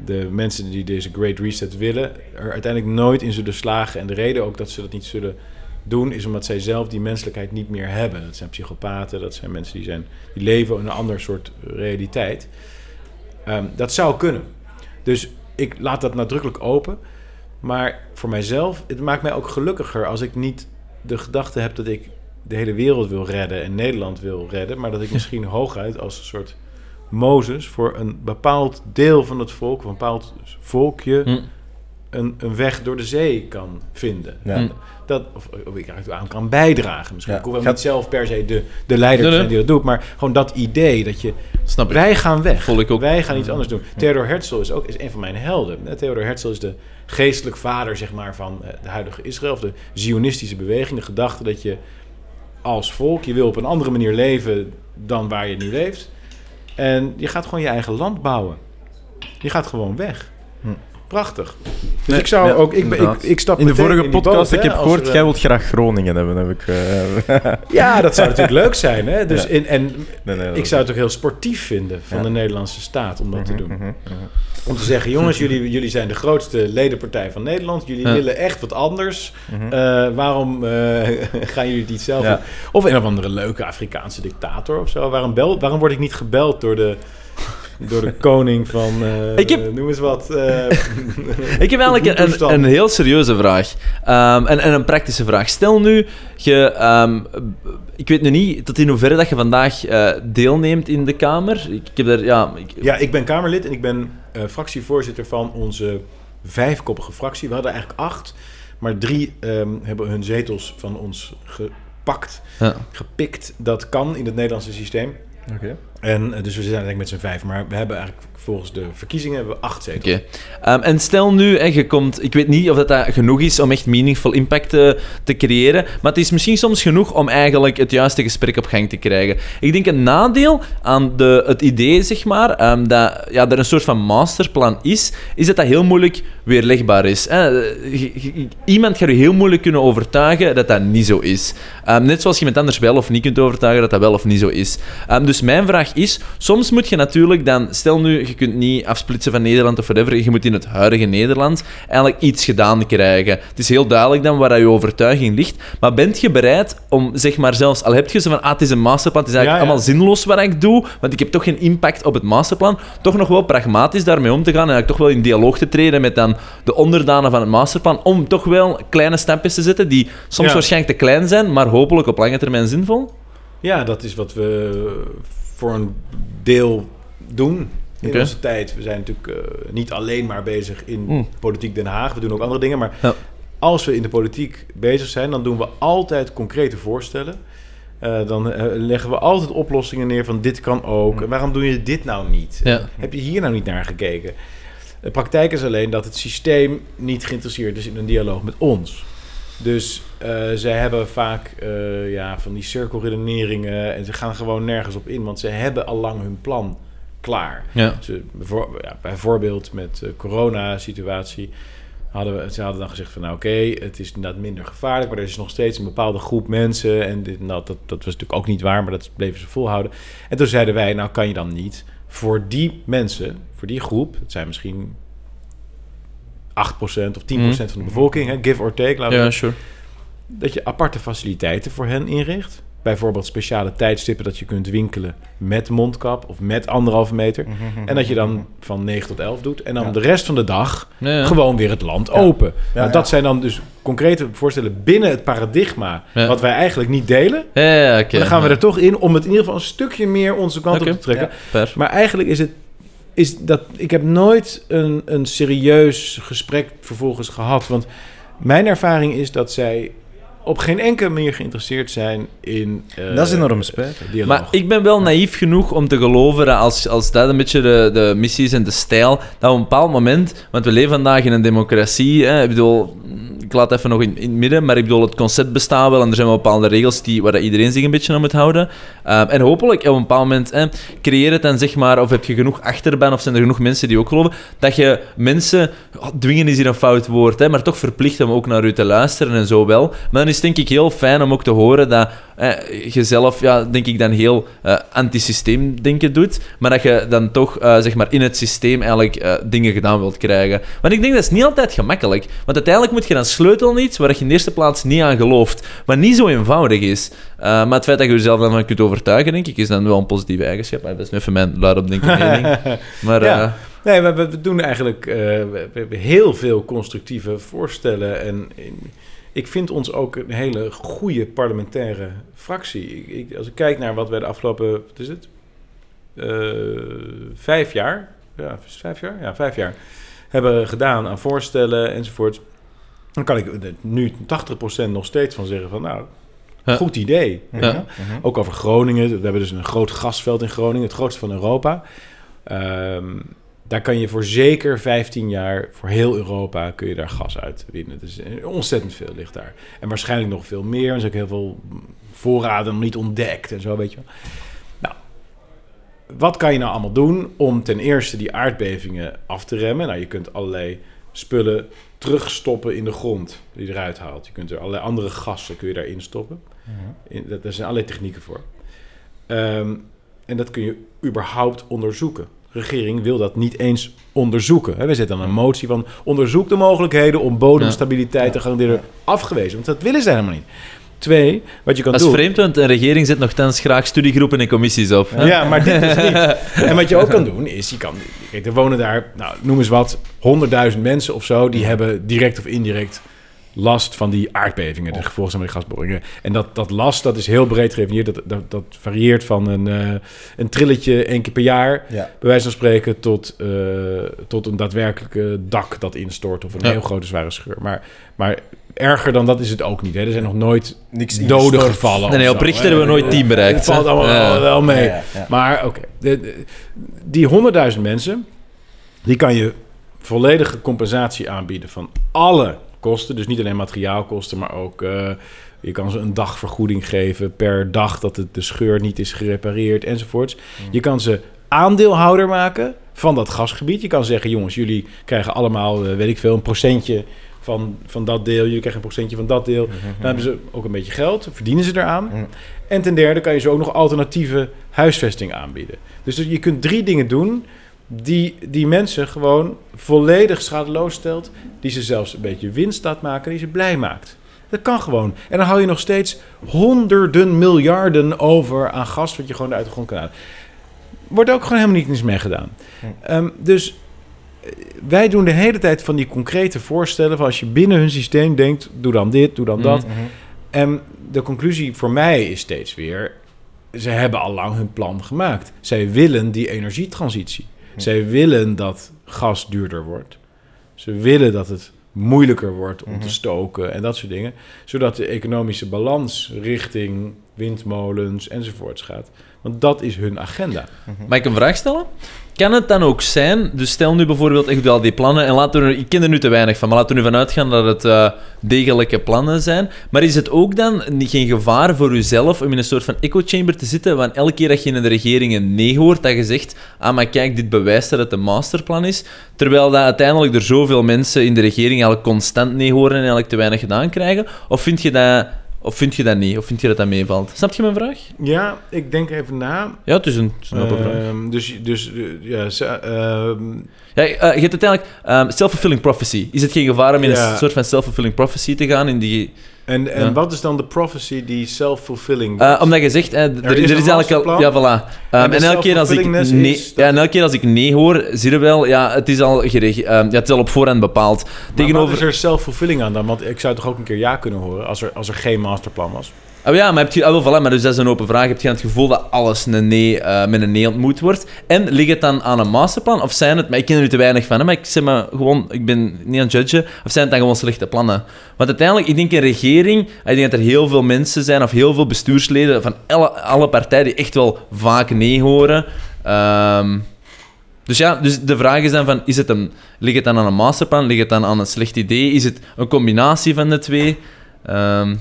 de mensen die deze Great Reset willen er uiteindelijk nooit in zullen slagen. En de reden ook dat ze dat niet zullen doen is omdat zij zelf die menselijkheid niet meer hebben. Dat zijn psychopaten, dat zijn mensen die, zijn, die leven in een ander soort realiteit. Ehm, dat zou kunnen. Dus ik laat dat nadrukkelijk open. Maar voor mijzelf, het maakt mij ook gelukkiger als ik niet de gedachte heb dat ik de hele wereld wil redden en Nederland wil redden, maar dat ik <laughs> misschien hooguit als een soort Mozes voor een bepaald deel van het volk, een bepaald volkje, Hm. een, een weg door de zee kan vinden. Ja. Hm. Dat, of, of ik er aan kan bijdragen. Misschien Ja. ik hoef Gaat- niet zelf per se de, de leider te zijn die dat doet, maar gewoon dat idee dat je Snap ik. wij gaan weg. Volg ik ook. Wij gaan iets anders doen. Theodor Herzl is ook is een van mijn helden. Eh, Theodor Herzl is de geestelijk vader zeg maar, van eh, de huidige Israël, of de Zionistische beweging. De gedachte dat je als volk, je wil op een andere manier leven dan waar je nu leeft. En je gaat gewoon je eigen land bouwen. Je gaat gewoon weg. Prachtig. Dus Nee, ik zou ja, ook... Ik, ben- ik, ik stap In de vorige podcast, boot, ik heb gehoord, er, jij wilt graag Groningen hebben. Heb ik, eh, <laughs> Ja, dat zou natuurlijk leuk zijn. Hè? Dus Ja. in, en nee, nee, ik zou het ook heel sportief vinden van Ja. de Nederlandse staat om dat te doen. Mhm, mhm. Om te zeggen, jongens, jullie, jullie zijn de grootste ledenpartij van Nederland. Jullie Ja. willen echt wat anders. Mhm. Eh, waarom eh, <laughs> gaan jullie het niet zelf Ja. doen? Of een of andere leuke Afrikaanse dictator of zo. Waarom, bel, waarom word ik niet gebeld door de, door de koning van... <laughs> eh, Ik heb- Noem eens wat. eh, <laughs> Ik heb <laughs> eigenlijk een, een heel serieuze vraag. Ehm, en, en een praktische vraag. Stel nu, je, ehm, ik weet nu niet tot in hoeverre dat je vandaag eh, deelneemt in de Kamer. Ik, ik heb daar, ja, ik, ja, ik ben Kamerlid en ik ben eh, fractievoorzitter van onze vijfkoppige fractie. We hadden eigenlijk acht, maar drie ehm, hebben hun zetels van ons gepakt, ja. gepikt. Dat kan in het Nederlandse systeem. Oké. En eh, dus we zijn met z'n vijf, maar we hebben eigenlijk volgens de verkiezingen hebben we acht zetels. Oké. Ehm, en stel nu, hè, je komt, ik weet niet of dat, dat genoeg is om echt meaningful impact te, te creëren, maar het is misschien soms genoeg om eigenlijk het juiste gesprek op gang te krijgen. Ik denk een nadeel aan de, het idee, zeg maar, ehm, dat ja, er een soort van masterplan is, is dat dat heel moeilijk weerlegbaar is. Je- Iemand gaat je heel moeilijk kunnen overtuigen dat dat niet zo is. Ehm, net zoals je iemand anders wel of niet kunt overtuigen dat dat wel of niet zo is. Dus mijn vraag is, soms moet je natuurlijk dan, stel nu, je kunt niet afsplitsen van Nederland of whatever, je moet in het huidige Nederland eigenlijk iets gedaan krijgen. Het is heel duidelijk dan waar je overtuiging ligt, maar bent je bereid om, zeg maar zelfs, al heb je zo van, ah, het is een masterplan, het is eigenlijk Ja, ja. allemaal zinloos wat ik doe, want ik heb toch geen impact op het masterplan, toch nog wel pragmatisch daarmee om te gaan en eigenlijk toch wel in dialoog te treden met dan de onderdanen van het masterplan, om toch wel kleine stapjes te zetten die soms Ja. waarschijnlijk te klein zijn, maar hopelijk op lange termijn zinvol. Ja, dat is wat we voor een deel doen in onze tijd. We zijn natuurlijk eh, niet alleen maar bezig in Mm. politiek Den Haag. We doen ook andere dingen. Maar Ja. als we in de politiek bezig zijn, dan doen we altijd concrete voorstellen. Eh, dan eh, leggen we altijd oplossingen neer van dit kan ook. En waarom doe je dit nou niet? Ja. Heb je hier nou niet naar gekeken? De praktijk is alleen dat het systeem niet geïnteresseerd is in een dialoog met ons. Dus eh, zij hebben vaak eh, ja, van die cirkelredeneringen en ze gaan gewoon nergens op in, want ze hebben al lang hun plan klaar. Ja. Ze, ja, bijvoorbeeld met de corona-situatie hadden we, ze hadden dan gezegd van nou oké, het is inderdaad minder gevaarlijk, maar er is nog steeds een bepaalde groep mensen en dit en dat, dat, dat was natuurlijk ook niet waar, maar dat bleven ze volhouden. En toen zeiden wij, nou kan je dan niet voor die mensen, voor die groep, het zijn misschien 8% of 10% van de bevolking, hè, give or take, laten we Ja, sure. dat je aparte faciliteiten voor hen inricht. Bijvoorbeeld speciale tijdstippen dat je kunt winkelen met mondkap of met anderhalve meter. En dat je dan van 9 tot 11 doet. En dan Ja. de rest van de dag Ja, ja. gewoon weer het land open. Nou, ja. Dat zijn dan dus concrete voorstellen binnen het paradigma Ja. wat wij eigenlijk niet delen. Ja, ja, oké. Maar dan gaan we Ja. er toch in om het in ieder geval een stukje meer onze kant op te trekken. Maar eigenlijk is het is dat ik heb nooit een, een serieus gesprek vervolgens gehad. Want mijn ervaring is dat zij op geen enkele manier geïnteresseerd zijn in. eh, Dat is enorm spijtig. dialoog. Maar ik ben wel naïef genoeg om te geloven dat als, als dat een beetje de, de missie is en de stijl, dat op een bepaald moment, want we leven vandaag in een democratie, hè, ik bedoel, ik laat even nog in, in het midden, maar ik bedoel, het concept bestaat wel en er zijn wel bepaalde regels die, waar dat iedereen zich een beetje aan moet houden. Ehm, en hopelijk op een bepaald moment hè, creëer het dan zeg maar, of heb je genoeg achterban, of zijn er genoeg mensen die ook geloven, dat je mensen, oh, dwingen is hier een fout woord, hè, maar toch verplicht om ook naar u te luisteren en zo wel. Maar dan is denk ik heel fijn om ook te horen dat eh, je zelf, ja, denk ik dan heel eh antisysteem denken doet, maar dat je dan toch eh, zeg maar in het systeem eigenlijk eh, dingen gedaan wilt krijgen. Want ik denk dat is niet altijd gemakkelijk, want uiteindelijk moet je dan sleutelen iets waar je in de eerste plaats niet aan gelooft, wat niet zo eenvoudig is. Maar het feit dat je jezelf dan van kunt overtuigen, denk ik, is dan wel een positieve eigenschap. Maar dat is nu even mijn luid op denken mening. <laughs> Maar Ja. Nee, we, doen eigenlijk we, we hebben heel veel constructieve voorstellen. En in- ik vind ons ook een hele goede parlementaire fractie. Ik, ik- als ik kijk naar wat wij de afgelopen, wat is het? Eh, vijf jaar, ja, vijf jaar? Ja, vijf jaar, hebben gedaan aan voorstellen enzovoort. Dan kan ik er nu 80% nog steeds van zeggen van, nou, goed idee. Ja. Ook over Groningen. We hebben dus een groot gasveld in Groningen, het grootste van Europa. Ehm, daar kan je voor zeker 15 jaar, voor heel Europa, kun je daar gas uit winnen. Dus eh, ontzettend veel ligt daar. En waarschijnlijk nog veel meer. Er zijn ook heel veel voorraden nog niet ontdekt en zo, weet je wel. Nou, wat kan je nou allemaal doen om ten eerste die aardbevingen af te remmen? Nou, je kunt allerlei spullen terugstoppen in de grond die je eruit haalt. Je kunt er allerlei andere gassen kun je daarin stoppen. In, dat, daar zijn allerlei technieken voor. Ehm, en dat kun je überhaupt onderzoeken. Regering wil dat niet eens onderzoeken. We zetten dan een motie van onderzoek de mogelijkheden om bodemstabiliteit te garanderen. Afgewezen, want dat willen ze helemaal niet. Twee, wat je kan Dat is doen. vreemd, want een regering zet nogthans graag studiegroepen en commissies op. hè? Ja, maar dit is niet. <laughs> En wat je ook kan doen, is je kan... Kijk, er wonen daar, nou, noem eens wat, 100.000 mensen of zo... die hebben direct of indirect last van die aardbevingen. De gevolgen zijn van die gasboringen. En dat, dat last, dat is heel breed gedefinieerd. Dat, dat, dat varieert van een, eh, een trilletje één keer per jaar... Ja. bij wijze van spreken tot, eh, tot een daadwerkelijke dak dat instort... of een Ja. heel grote zware scheur. Maar, maar erger dan dat is het ook niet. Hè. Er zijn nog nooit Niks doden gevallen. Nee, nee, op Richter hebben we nooit tien bereikt. Het valt allemaal Ja. wel mee. Ja, ja, ja. Maar oké, die 100.000 mensen, die kan je volledige compensatie aanbieden van alle kosten. Dus niet alleen materiaalkosten, maar ook eh, je kan ze een dagvergoeding geven per dag dat het, de scheur niet is gerepareerd enzovoorts. Je kan ze aandeelhouder maken van dat gasgebied. Je kan zeggen, jongens, jullie krijgen allemaal, eh, weet ik veel, een procentje van, van dat deel. Jullie krijgen een procentje van dat deel. Dan hebben ze ook een beetje geld, verdienen ze eraan. Mhm. En ten derde kan je ze ook nog alternatieve huisvesting aanbieden. Dus je kunt drie dingen doen die, die mensen gewoon volledig schadeloos stelt. Die ze zelfs een beetje winst laat maken, die ze blij maakt. Dat kan gewoon. En dan hou je nog steeds honderden miljarden over aan gas... wat je gewoon uit de grond kan halen. Wordt ook gewoon helemaal niet eens mee gedaan. Ehm, dus eh, wij doen de hele tijd van die concrete voorstellen... van als je binnen hun systeem denkt... doe dan dit, doe dan dat. Mhm. En de conclusie voor mij is steeds weer... ze hebben al lang hun plan gemaakt. Zij willen die energietransitie. Zij willen dat gas duurder wordt. Ze willen dat het moeilijker wordt om te stoken en dat soort dingen. Zodat de economische balans richting windmolens enzovoorts gaat. Want dat is hun agenda. Mag ik een vraag stellen? Kan het dan ook zijn, dus stel nu bijvoorbeeld, ik doe al die plannen en laten we ik ken er nu te weinig van, maar laten we nu vanuit gaan dat het eh, degelijke plannen zijn. Maar is het ook dan geen gevaar voor uzelf om in een soort van echo chamber te zitten, want elke keer dat je in de regering een nee hoort, dat je zegt, ah maar kijk, dit bewijst dat het een masterplan is, terwijl dat uiteindelijk er zoveel mensen in de regering eigenlijk constant nee horen en eigenlijk te weinig gedaan krijgen? Of vind je dat, of vind je dat niet? Of vind je dat dat meevalt? Snap je mijn vraag? Ja, ik denk even na. Ja, het is een, het is een open vraag. Ehm, dus dus eh, ja, ehm, Ja, eh, je hebt uiteindelijk um, self-fulfilling prophecy. Is het geen gevaar om in Ja. een soort van self-fulfilling prophecy te gaan? In die, en, en Ja. wat is dan de prophecy die self-fulfilling Eh, omdat je zegt, eh, er, er is is, een eigenlijk al... masterplan. Ja, voilà. Um, En elke keer als ik nee, ja, en elke keer als ik nee hoor, zie je wel, ja, het is al, gereg- ehm, ja, het is al op voorhand bepaald. Maar wat is er self-fulfilling aan dan? Want ik zou toch ook een keer ja kunnen horen als er, als er geen masterplan was. Oh ja, maar, heb je, ah, maar dus dat is een open vraag. Heb je het gevoel dat alles een nee, eh, met een nee ontmoet wordt? En ligt het dan aan een masterplan? Of zijn het, maar ik ken er te weinig van, hè, maar ik zeg maar gewoon, ik ben niet aan het judgen. Of zijn het dan gewoon slechte plannen? Want uiteindelijk, ik denk een regering, ik denk dat er heel veel mensen zijn, of heel veel bestuursleden van alle, alle partijen die echt wel vaak nee horen. Ehm, dus ja, dus de vraag is dan van, is het een, ligt het dan aan een masterplan? Ligt het dan aan een slecht idee? Is het een combinatie van de twee? Ehm,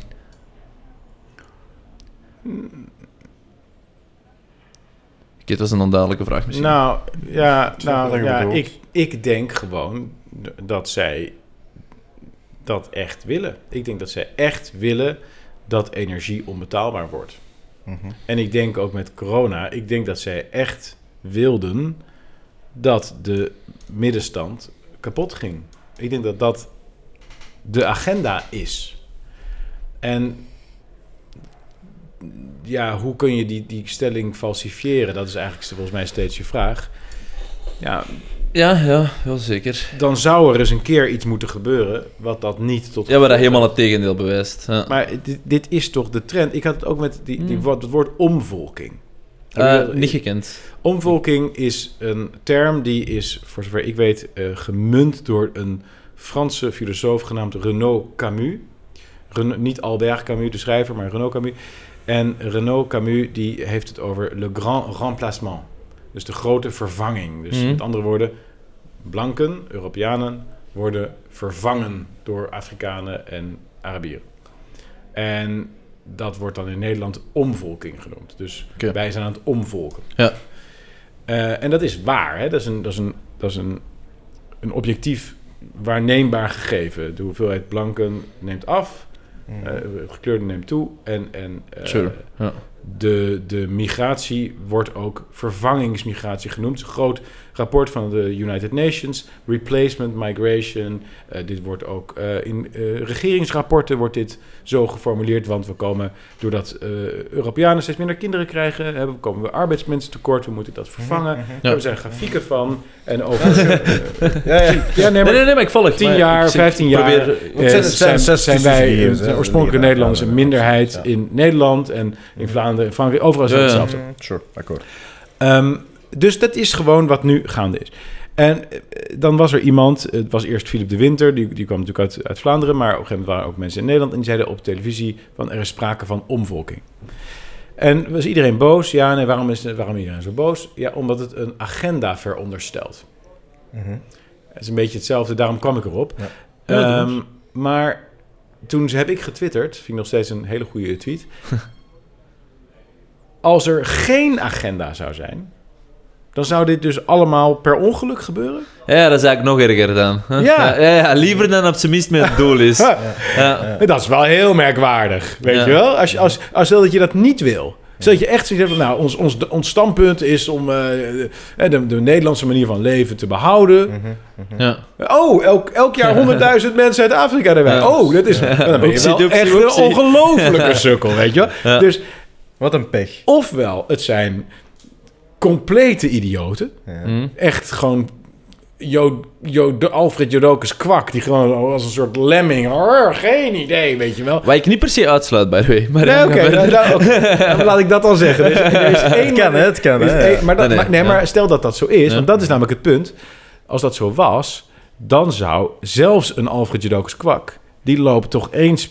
Oké, het was een onduidelijke vraag misschien. Nou, ja, nou, ja ik, ik denk gewoon dat zij dat echt willen. Ik denk dat zij echt willen dat energie onbetaalbaar wordt. Mhm. En ik denk ook met corona, ik denk dat zij echt wilden dat de middenstand kapot ging. Ik denk dat dat de agenda is. En ja, hoe kun je die, die stelling falsifiëren? Dat is eigenlijk volgens mij steeds je vraag. Ja, Ja, ja, wel zeker. dan zou er eens een keer iets moeten gebeuren wat dat niet tot. Ja, maar dat helemaal het tegendeel bewijst. Ja. Maar dit, dit is toch de trend? Ik had het ook met die, die, Hmm. wat, het woord omvolking. Eh, niet gekend. Omvolking is een term die is, voor zover ik weet, eh, gemunt door een Franse filosoof genaamd Renaud Camus. Ren- niet Albert Camus, de schrijver, maar Renaud Camus. En Renaud Camus die heeft het over le grand remplacement. Dus de grote vervanging. Dus Mhm. met andere woorden, blanken, Europeanen, worden vervangen door Afrikanen en Arabieren. En dat wordt dan in Nederland omvolking genoemd. Dus wij zijn aan het omvolken. Ja. Eh, en dat is waar. Hè? Dat is, een, dat is, een, dat is een, een objectief waarneembaar gegeven. De hoeveelheid blanken neemt af, eh gekleurde neemt toe en, en eh, Sure. Ja. de, de migratie wordt ook vervangingsmigratie genoemd. Groot rapport van de United Nations, replacement migration. Eh, dit wordt ook eh, in eh, regeringsrapporten wordt dit zo geformuleerd, want we komen doordat eh, Europeanen steeds minder kinderen krijgen, hebben, komen we arbeidsmensen tekort, we moeten dat vervangen. Ja. Er zijn grafieken van en over. <laughs> Ja, ja. ja, nee, Nee, maar nee, nee, maar ik volg. 10 maar jaar, ik zeg- 15 jaar probeer- zijn- het wij hè, oorspronkelijke liggen Nederlanders een daar. minderheid Ja. in Nederland en in Vlaanderen, Frankrijk, overal is het Ja, ja. hetzelfde. Mm, Sure, akkoord. Ehm, dus dat is gewoon wat nu gaande is. En eh, dan was er iemand, het was eerst Philip de Winter, die, die kwam natuurlijk uit, uit Vlaanderen, maar op een gegeven moment waren ook mensen in Nederland en die zeiden op televisie van er is sprake van omvolking. En was iedereen boos? Ja, nee, waarom is waarom iedereen zo boos? Ja, omdat het een agenda veronderstelt. Mhm. Het is een beetje hetzelfde, daarom kwam ik erop. Ja. Ehm, maar toen heb ik getwitterd, vind ik nog steeds een hele goede tweet. <laughs> Als er geen agenda zou zijn, dan zou dit dus allemaal per ongeluk gebeuren. Ja, dat is eigenlijk nog erger dan. Ja. ja, ja, liever dan op zijn minst met het doel is. <laughs> Ja. Dat is wel heel merkwaardig, weet Ja. je wel? Als, je, als, als stel dat je dat niet wil. Stel dat je echt hebt van, nou, ons, ons, ons standpunt is om eh, de, de Nederlandse manier van leven te behouden. Ja. Oh, elk, elk jaar <laughs> 100.000 mensen uit Afrika erbij. Ja. Oh, dat is dan ben je Oepsie, wel doepsie, echt een ongelofelijke <laughs> sukkel, weet je wel? Ja. Dus Wat een pech. ofwel, het zijn complete idioten. Hm. Echt gewoon Jo, Jo, de Alfred Jodokus kwak. Die gewoon als een soort lemming. "Arr, geen idee, weet je wel. Wat ik niet per se uitsluit, by the way. Maar Nee, ja, oké, <laughs> nou, nou, <laughs> laat ik dat al zeggen. Er <laughs> is één, Het kan, hè, het kan, is maar, dat, Nee, nee, maar, nee, ja. maar stel dat dat zo is, Ja. want dat is namelijk het punt. Als dat zo was, dan zou zelfs een Alfred Jodokus kwak... die loopt toch eens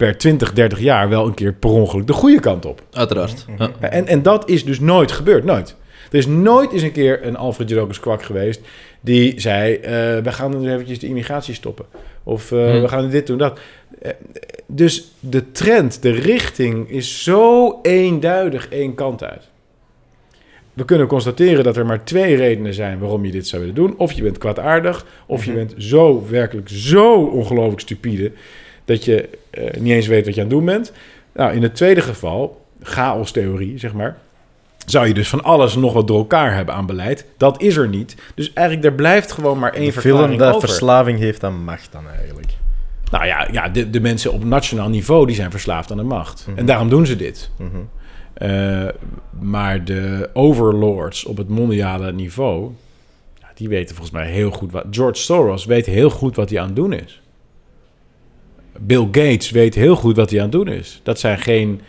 per 20, 30 jaar wel een keer per ongeluk de goede kant op. Uiteraard. Ja. Ja, En, en dat is dus nooit gebeurd, nooit. Er is nooit eens een keer een Alfred Jodokus kwak geweest... die zei, eh, we gaan dus eventjes de immigratie stoppen. Of eh, Hm. we gaan dit doen, dat. Eh, dus de trend, de richting is zo eenduidig één kant uit. We kunnen constateren dat er maar twee redenen zijn waarom je dit zou willen doen. Of je bent kwaadaardig, of je bent zo werkelijk zo ongelooflijk stupide... dat je eh, niet eens weet wat je aan het doen bent. Nou, in het tweede geval, chaos-theorie, zeg maar... zou je dus van alles nog wat door elkaar hebben aan beleid. Dat is er niet. Dus eigenlijk, er blijft gewoon maar één De verklaring film dat over. verslaving heeft aan macht dan eigenlijk. Nou ja, ja de, de mensen op nationaal niveau die zijn verslaafd aan de macht. Mhm. En daarom doen ze dit. Mhm. Eh, maar de overlords op het mondiale niveau... die weten volgens mij heel goed wat... George Soros weet heel goed wat hij aan het doen is. Bill Gates weet heel goed wat hij aan het doen is. Dat zijn geen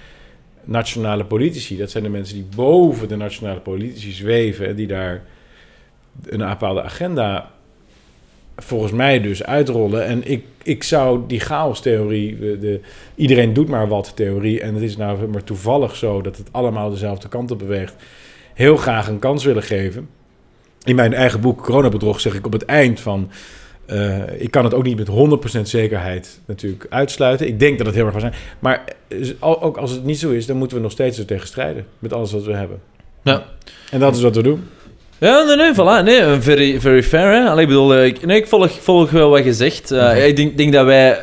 nationale politici. Dat zijn de mensen die boven de nationale politici zweven... en die daar een bepaalde agenda volgens mij dus uitrollen. En ik, ik zou die chaos-theorie, de, de iedereen doet maar wat theorie... en het is nou maar toevallig zo dat het allemaal dezelfde kant op beweegt... heel graag een kans willen geven. In mijn eigen boek Coronabedrog zeg ik op het eind van... eh, ik kan het ook niet met 100% zekerheid natuurlijk uitsluiten. Ik denk dat het heel erg kan zijn. Maar eh, ook als het niet zo is, dan moeten we nog steeds er tegen strijden. Met alles wat we hebben. Ja. En dat is wat we doen. Ja, nee, nee, voilà. Nee, eh, very, very fair, hè. Allee, ik bedoel, ik, nee, ik volg, volg wel wat je zegt. Eh, Ik denk, denk dat wij...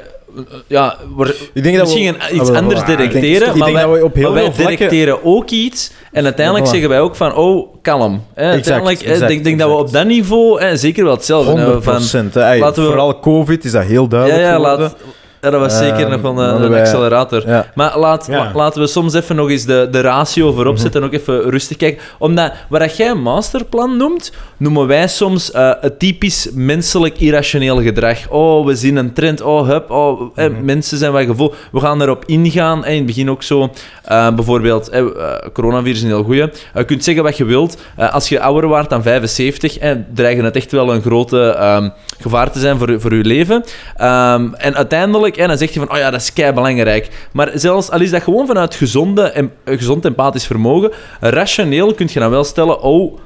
Ja, we- Ik denk dat misschien we, een- iets Ah, anders ik directeren, Ik maar wij, dat we op heel wij directeren ook iets. En uiteindelijk Voilà. zeggen wij ook van, oh, kalm. Hè, uiteindelijk exact, denk, dat we op dat niveau... zeker wel hetzelfde. hè, 100 van, procent. hè. laten we- Vooral COVID is dat heel duidelijk ja, laat, ja, dat was zeker Ehm, nog wel een, hadden een wij- accelerator. Ja. Maar laat, Ja. la- laten we soms even nog eens de, de ratio voorop Mhm. zetten en ook even rustig kijken. Omdat wat dat jij een masterplan noemt, noemen wij soms eh, het typisch menselijk irrationeel gedrag. Oh, we zien een trend. Oh, hup. Oh, eh, Mhm. mensen zijn wat gevoel. We gaan erop ingaan. Eh, in het begin ook zo. bijvoorbeeld, eh, coronavirus is een heel goeie. Je kunt zeggen wat je wilt. Als je ouder wordt dan 75, eh, dreigen het echt wel een grote ehm, gevaar te zijn voor, voor je leven. Ehm, en uiteindelijk, en dan zeg je van, oh ja, dat is kei belangrijk. Maar zelfs al is dat gewoon vanuit gezonde, eh, gezond empathisch vermogen, rationeel kun je dan wel stellen, oh,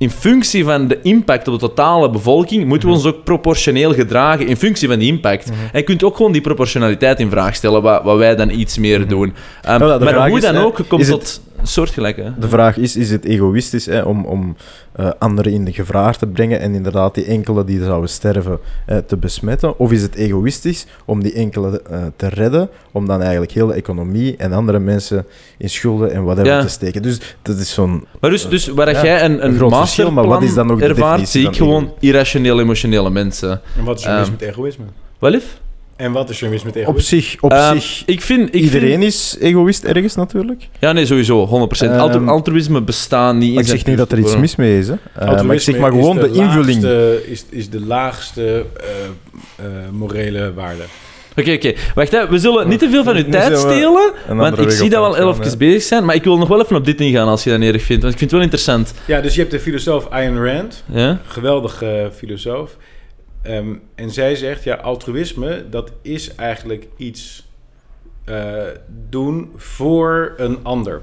in functie van de impact op de totale bevolking, moeten we ons ook proportioneel gedragen in functie van die impact. En je kunt ook gewoon die proportionaliteit in vraag stellen, wat, wat wij dan iets meer doen. Ehm, Nou, de maar hoe is, dan ook, je komt het- tot... hè. De vraag is, is het egoïstisch hè, om, om eh, anderen in de gevaar te brengen en inderdaad die enkele die zouden sterven eh, te besmetten? Of is het egoïstisch om die enkele eh, te redden, om dan eigenlijk heel de economie en andere mensen in schulden en whatever Ja. te steken? Dus dat is zo'n... Maar dus, dus waar Ja, jij een, een een groot verschil, maar wat is dan nog de ervaart, definitie zie ik gewoon irrationeel emotionele mensen. En wat is er mis Ehm, met egoïsme? Wel lief? En wat is er mis met Op zich, op Ehm, zich ik vind... Ik iedereen Vind, is egoïst ergens natuurlijk. ja, nee, sowieso. 100%. Altru- Ehm, altruïsme bestaat niet in Maar ik zeg niet dat er iets mis mee is. Hè. Eh, maar ik Altruïsme zeg maar is gewoon de, invulling. laagste- is, is de laagste eh, eh, morele waarde. Oké, oké. Wacht, hè. we zullen niet te veel van uw <laughs> Nu tijd we stelen, want ik zie dat heel gaan, even hè. bezig zijn, maar ik wil nog wel even op dit ingaan als je dat erg vindt, want ik vind het wel interessant. Ja, dus je hebt de filosoof Ayn Rand, Ja? geweldige filosoof. Ehm, en zij zegt, ja, altruïsme, dat is eigenlijk iets eh, doen voor een ander.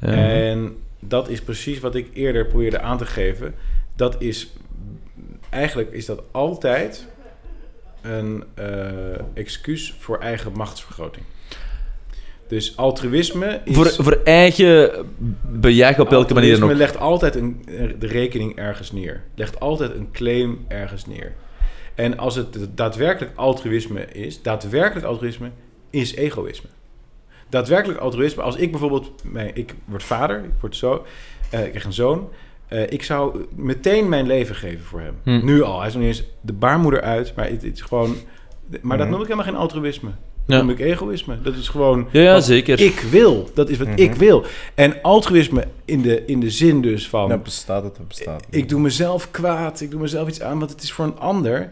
Ja. En dat is precies wat ik eerder probeerde aan te geven. Dat is, eigenlijk is dat altijd een eh, excuus voor eigen machtsvergroting. Dus altruïsme is... Voor, voor eigen bejag op welke manier dan Altruïsme ook. legt altijd een, de rekening ergens neer. Legt altijd een claim ergens neer. En als het daadwerkelijk altruïsme is, daadwerkelijk altruïsme is egoïsme. Daadwerkelijk altruïsme, als ik bijvoorbeeld, nee, ik word vader, ik word zo, eh, ik krijg een zoon. eh, ik zou meteen mijn leven geven voor hem. Hm. Nu al. Hij is nog niet eens de baarmoeder uit, maar het, het is gewoon. Maar dat Mhm. noem ik helemaal geen altruïsme. Ja. Noem ik egoïsme. Dat is gewoon. Ja, ja, wat zeker. Ik wil. Dat is wat Mhm. ik wil. En altruïsme in de, in de zin dus van. Ja, bestaat het, dat bestaat. ik doe mezelf kwaad. Ik doe mezelf iets aan, want het is voor een ander.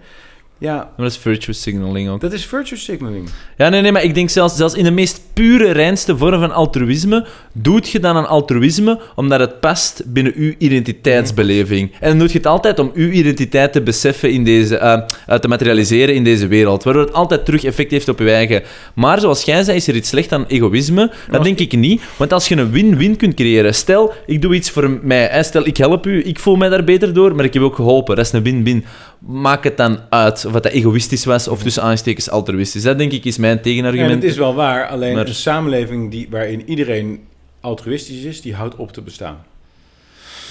Ja, Maar dat is virtuous signaling ook. dat is virtue signaling. Ja, nee, nee, maar ik denk zelfs, zelfs in de meest pure, reinste vorm van altruïsme, doet je dan een altruïsme omdat het past binnen uw identiteitsbeleving. En dan doet je het altijd om uw identiteit te beseffen in deze, eh, te materialiseren in deze wereld, waardoor het altijd terug effect heeft op je eigen. Maar zoals jij zei, is er iets slecht aan egoïsme? Dat denk ik niet, want als je een win-win kunt creëren, stel, ik doe iets voor mij, stel, ik help u, ik voel mij daar beter door, maar ik heb ook geholpen, dat is een win-win. Maak het dan uit of dat egoïstisch was of tussen aanstekens altruïstisch. Dat denk ik is mijn En tegenargument. het is wel waar, alleen Maar- een samenleving die, waarin iedereen altruïstisch is, die houdt op te bestaan.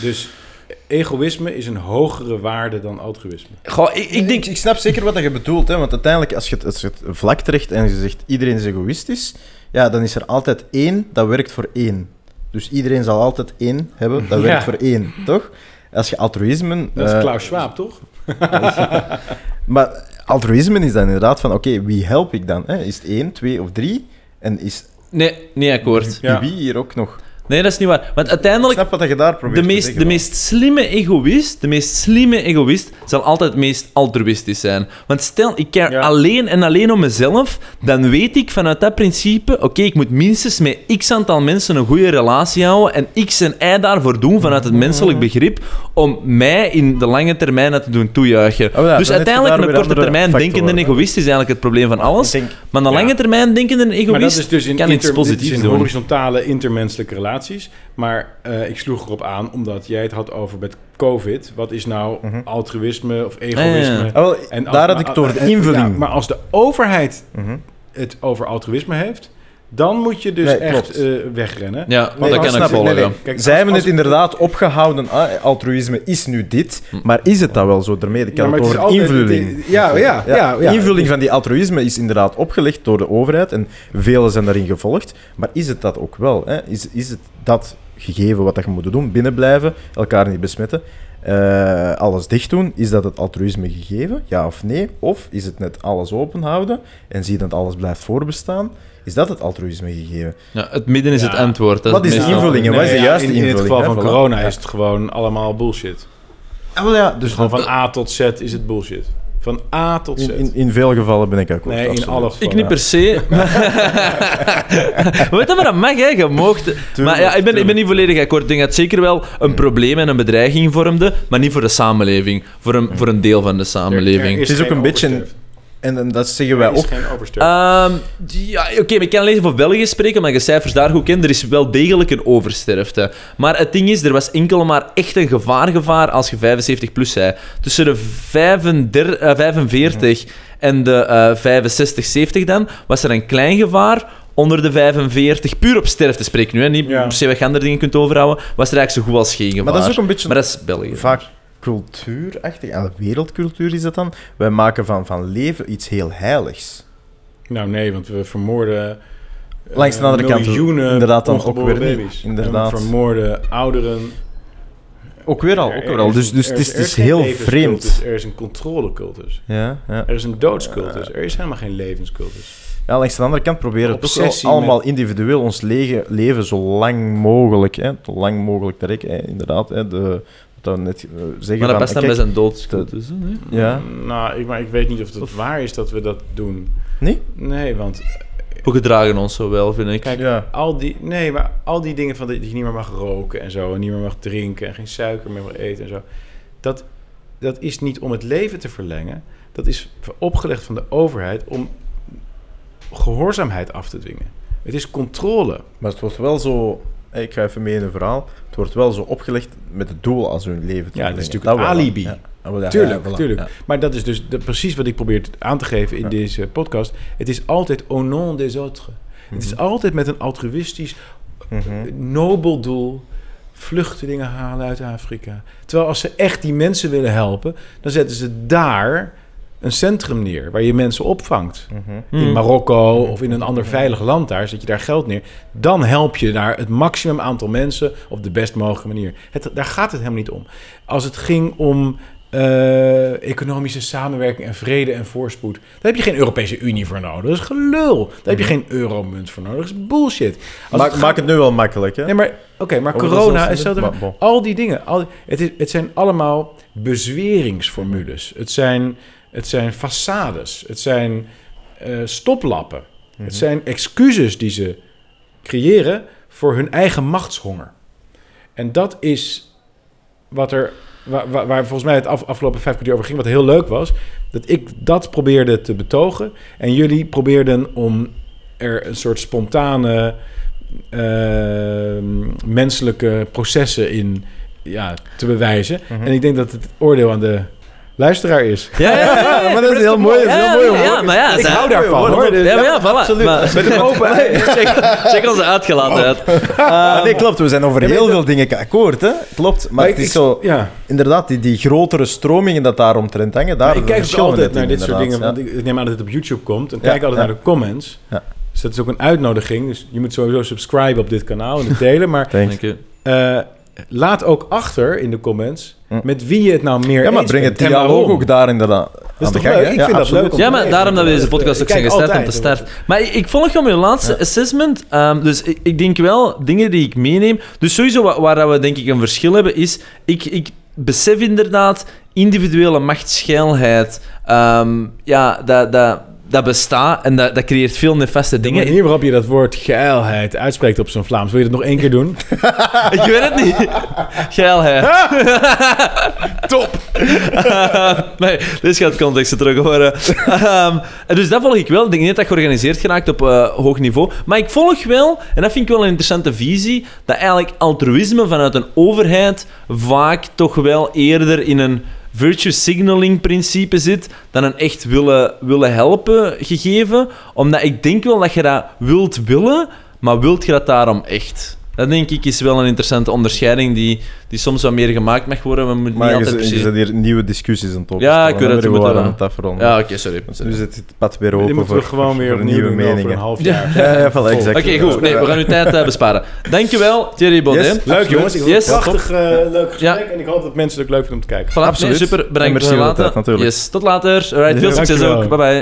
Dus egoïsme is een hogere waarde dan altruïsme. Goh, ik, ik denk... ik snap zeker wat je bedoelt, hè, want uiteindelijk, als je, het, als je het vlak trekt en je zegt iedereen is egoïstisch, ja, dan is er altijd één dat werkt voor één. Dus iedereen zal altijd één hebben dat <laughs> Ja. werkt voor één, toch? Als je altruïsme... Dat is eh, Klaus Schwab, toch? <laughs> Maar altruïsme is dan inderdaad van, oké, wie help ik dan? Hè? Is het één, twee of drie? En is Nee, niet akkoord. Ja. wie hier ook nog? Nee, dat is niet waar. Want Ik uiteindelijk, snap wat je daar probeert de te meest, zeggen, de meest slimme egoïst, de meest slimme egoïst, zal altijd het meest altruïstisch zijn. Want stel, ik care Ja. alleen en alleen om mezelf, dan weet ik vanuit dat principe, oké, ik moet minstens met x aantal mensen een goede relatie houden en x en y daarvoor doen vanuit het menselijk begrip om mij in de lange termijn dat te doen toejuichen. Oh ja, dus uiteindelijk een korte termijn denkende egoïst is eigenlijk het probleem van alles. Ik denk, Maar een Ja. lange termijn denkende egoïst Maar dat is dus in, kan iets inter- dit is positiefs in doen. horizontale intermenselijke relaties. Maar eh, ik sloeg erop aan omdat jij het had over met COVID. Wat is nou Mhm. altruïsme of egoïsme? ja. Wel, En als- daar had maar- ik door de eh, invulling. ja, maar als de overheid Mhm. het over altruïsme heeft, dan moet je dus Nee, echt eh, wegrennen. Ja, Want dat kan ik volgen. nee, nee. ja. Kijk, Zij als- hebben als- het inderdaad opgehouden. Ah, altruïsme is nu dit. Maar is het dat wel zo? Daarmee ik Ja, kan het over altijd- invulling. ja, ja, ja, ja. invulling van die altruïsme is inderdaad opgelegd door de overheid. En velen zijn daarin gevolgd. Maar is het dat ook wel? Hè? Is, is het dat gegeven wat dat je moet doen? Binnenblijven, elkaar niet besmetten. eh, alles dicht doen, is dat het altruïsme gegeven? Ja of nee? Of is het net alles open houden en zien dat alles blijft voorbestaan? Is dat het altruïsme gegeven? Ja, het midden is Ja. het antwoord. Wat is de invulling en wat is de ja, juiste in, in het invulling, geval van corona Ja. is het gewoon allemaal bullshit. Ah, wel ja, Dus gewoon van A tot Z is het bullshit. Van A tot Z. in, in, in veel gevallen ben ik akkoord. Nee, in alle gevallen. Ik niet per se. <laughs> Weet je wat dat mag, hè? Je moogt... maar ja, ik ben, ik ben niet volledig akkoord. Ik denk dat het zeker wel een probleem en een bedreiging vormde, maar niet voor de samenleving. Voor een, voor een deel van de samenleving. is Het is ook een beetje-. En, en dat zeggen wij ook. Ehm, ja, oké, maar ik kan alleen voor België spreken, omdat je cijfers daar goed kent. Er is wel degelijk een oversterfte. Maar het ding is, er was enkel maar echt een gevaar-gevaar als je 75 plus zei. Tussen de 35, eh, 45 en de eh 65, 70 dan, was er een klein gevaar, onder de 45, puur op sterfte spreek ik nu, hè, niet Ja. per se wat je andere dingen kunt overhouden, was er eigenlijk zo goed als geen gevaar. Maar dat is ook een beetje Maar dat is België. vaak cultuurachtig, en wereldcultuur is dat dan. Wij maken van, van leven iets heel heiligs. Nou nee, want we vermoorden... eh, Langs de andere kant, miljoenen inderdaad dan ook weer niet. baby's. Inderdaad. En vermoorden ouderen. Ook weer al, ook er weer al. Dus, dus er het is, er het is heel vreemd. Er is een controlecultus. Ja, ja. Er is een doodscultus. Er is helemaal geen levenscultus. ja, langs de andere kant proberen we toch allemaal met- individueel ons lege, leven zo lang mogelijk, hè, zo lang mogelijk te rekken. Hè, inderdaad, hè, de, we net eh, zeggen Maar dat past dan bij zijn dood. Dus, hè, nee? Ja. Nou, ik, maar ik weet niet of het waar is dat we dat doen. Nee? Nee, want We gedragen ons zo wel, vind ik. Kijk, Ja. al die, nee, maar al die dingen van dat je niet meer mag roken en zo, en niet meer mag drinken en geen suiker meer mag eten en zo, dat, dat is niet om het leven te verlengen. Dat is opgelegd van de overheid om gehoorzaamheid af te dwingen. Het is controle. Maar het wordt wel zo... Ik ga even mee in een verhaal. Het wordt wel zo opgelegd met het doel als hun leven te Ja, dat is natuurlijk een alibi. ja. Ja, tuurlijk, ja, voilà, tuurlijk. ja. Maar dat is dus de- precies wat ik probeer aan te geven in Ja. deze podcast. Het is altijd au nom des autres. Het is altijd met een altruïstisch, Mhm. nobel doel vluchtelingen halen uit Afrika. Terwijl als ze echt die mensen willen helpen, dan zetten ze daar een centrum neer waar je mensen opvangt. Mhm. In Marokko of in een ander veilig land daar, zet je daar geld neer. Dan help je daar het maximum aantal mensen op de best mogelijke manier. Het, daar gaat het helemaal niet om. Als het ging om eh, economische samenwerking en vrede en voorspoed, daar heb je geen Europese Unie voor nodig. Dat is gelul. Daar heb je geen euromunt voor nodig. Dat is bullshit. Maak, het maak het nu wel makkelijk, hè? Nee, maar oké, maar Oh, corona is maar bon. Al die dingen, al, het, is, het zijn allemaal bezweringsformules. Het zijn, het zijn façades. Het zijn eh, stoplappen. Mhm. Het zijn excuses die ze creëren voor hun eigen machtshonger. En dat is wat er, waar, waar, waar volgens mij het af, afgelopen vijf kwartier over ging, wat heel leuk was. Dat ik dat probeerde te betogen. En jullie probeerden om er een soort spontane eh, menselijke processen in ja, te bewijzen. Mhm. En ik denk dat het oordeel aan de luisteraar is. Ja, ja, ja, maar dat is heel mooi. Dat is heel mooi ja, maar ja, Ik hou daarvan, hoor. hoor. Ja, maar ja, voilà. Absoluut. Maar, Met een open <laughs> check, check onze uitgelatenheid. <laughs> Ah, nee, klopt. We zijn over heel veel dingen akkoord, hè? Klopt. Maar, ik- het is ik- zo... Ja, Inderdaad, die, die grotere stromingen dat daar omtrent hangen, daar ik kijk altijd naar dit soort dingen, want ik, neem aan dat het op YouTube komt. En kijk altijd naar de comments. Ja. Dus dat is ook een uitnodiging. Dus je moet sowieso subscriben op dit kanaal en het <laughs> delen. Maar. Dank je. eh, laat ook achter in de comments met wie je het nou meer Ja, maar eens breng het dialoog ook daar inderdaad is aan de toch gang. leuk? Ik Ja, vind dat leuk om Ja, maar daarom dat we deze podcast ook zijn gestart om te starten. Maar ik, ik volg gewoon mijn laatste assessment. Ehm, dus ik, ik denk wel, dingen die ik meeneem... Dus sowieso wa- waar, dat we denk ik een verschil hebben, is... Ik, ik besef inderdaad, individuele machtsgeilheid... ehm, ja, dat, dat, dat bestaat en dat, dat creëert veel nefaste De dingen. manier waarop je dat woord geilheid uitspreekt op zo'n Vlaams. Wil je dat nog één keer doen? <laughs> Ik weet het niet. Geilheid. <laughs> Top. <laughs> nee, dit gaat contexten terug horen. En dus dat volg ik wel. Ik denk niet dat georganiseerd geraakt op eh, hoog niveau. Maar ik volg wel, en dat vind ik wel een interessante visie, dat eigenlijk altruïsme vanuit een overheid vaak toch wel eerder in een virtue signaling principe zit dan een echt willen, willen helpen gegeven. Omdat ik denk wel dat je dat wilt willen, maar wilt je dat daarom echt? Dat denk ik is wel een interessante onderscheiding die, die soms wat meer gemaakt mag worden. We moeten Maar niet je, altijd je precies... zet hier nieuwe discussies aan het Ja, ik weet we moeten wel- aan het afronden. Ja, oké, sorry. Dus nu zit het pad weer open voor, we gewoon weer voor opnieuw nieuwe meningen. een half jaar. <laughs> Ja, ja, voilà, exact. Oké, goed. Nee, we gaan uw tijd eh, besparen. Dankjewel, Thierry Baudet. Yes. Leuk jongens. Yes. prachtig eh, leuk Ja. gesprek. En ik hoop dat mensen het ook leuk vinden om te kijken. Voilà, Absoluut. nee, super. Bedankt merci voor het de laten. tijd, natuurlijk. Yes, tot later. Alright, veel Ja, succes ook. Bye bye.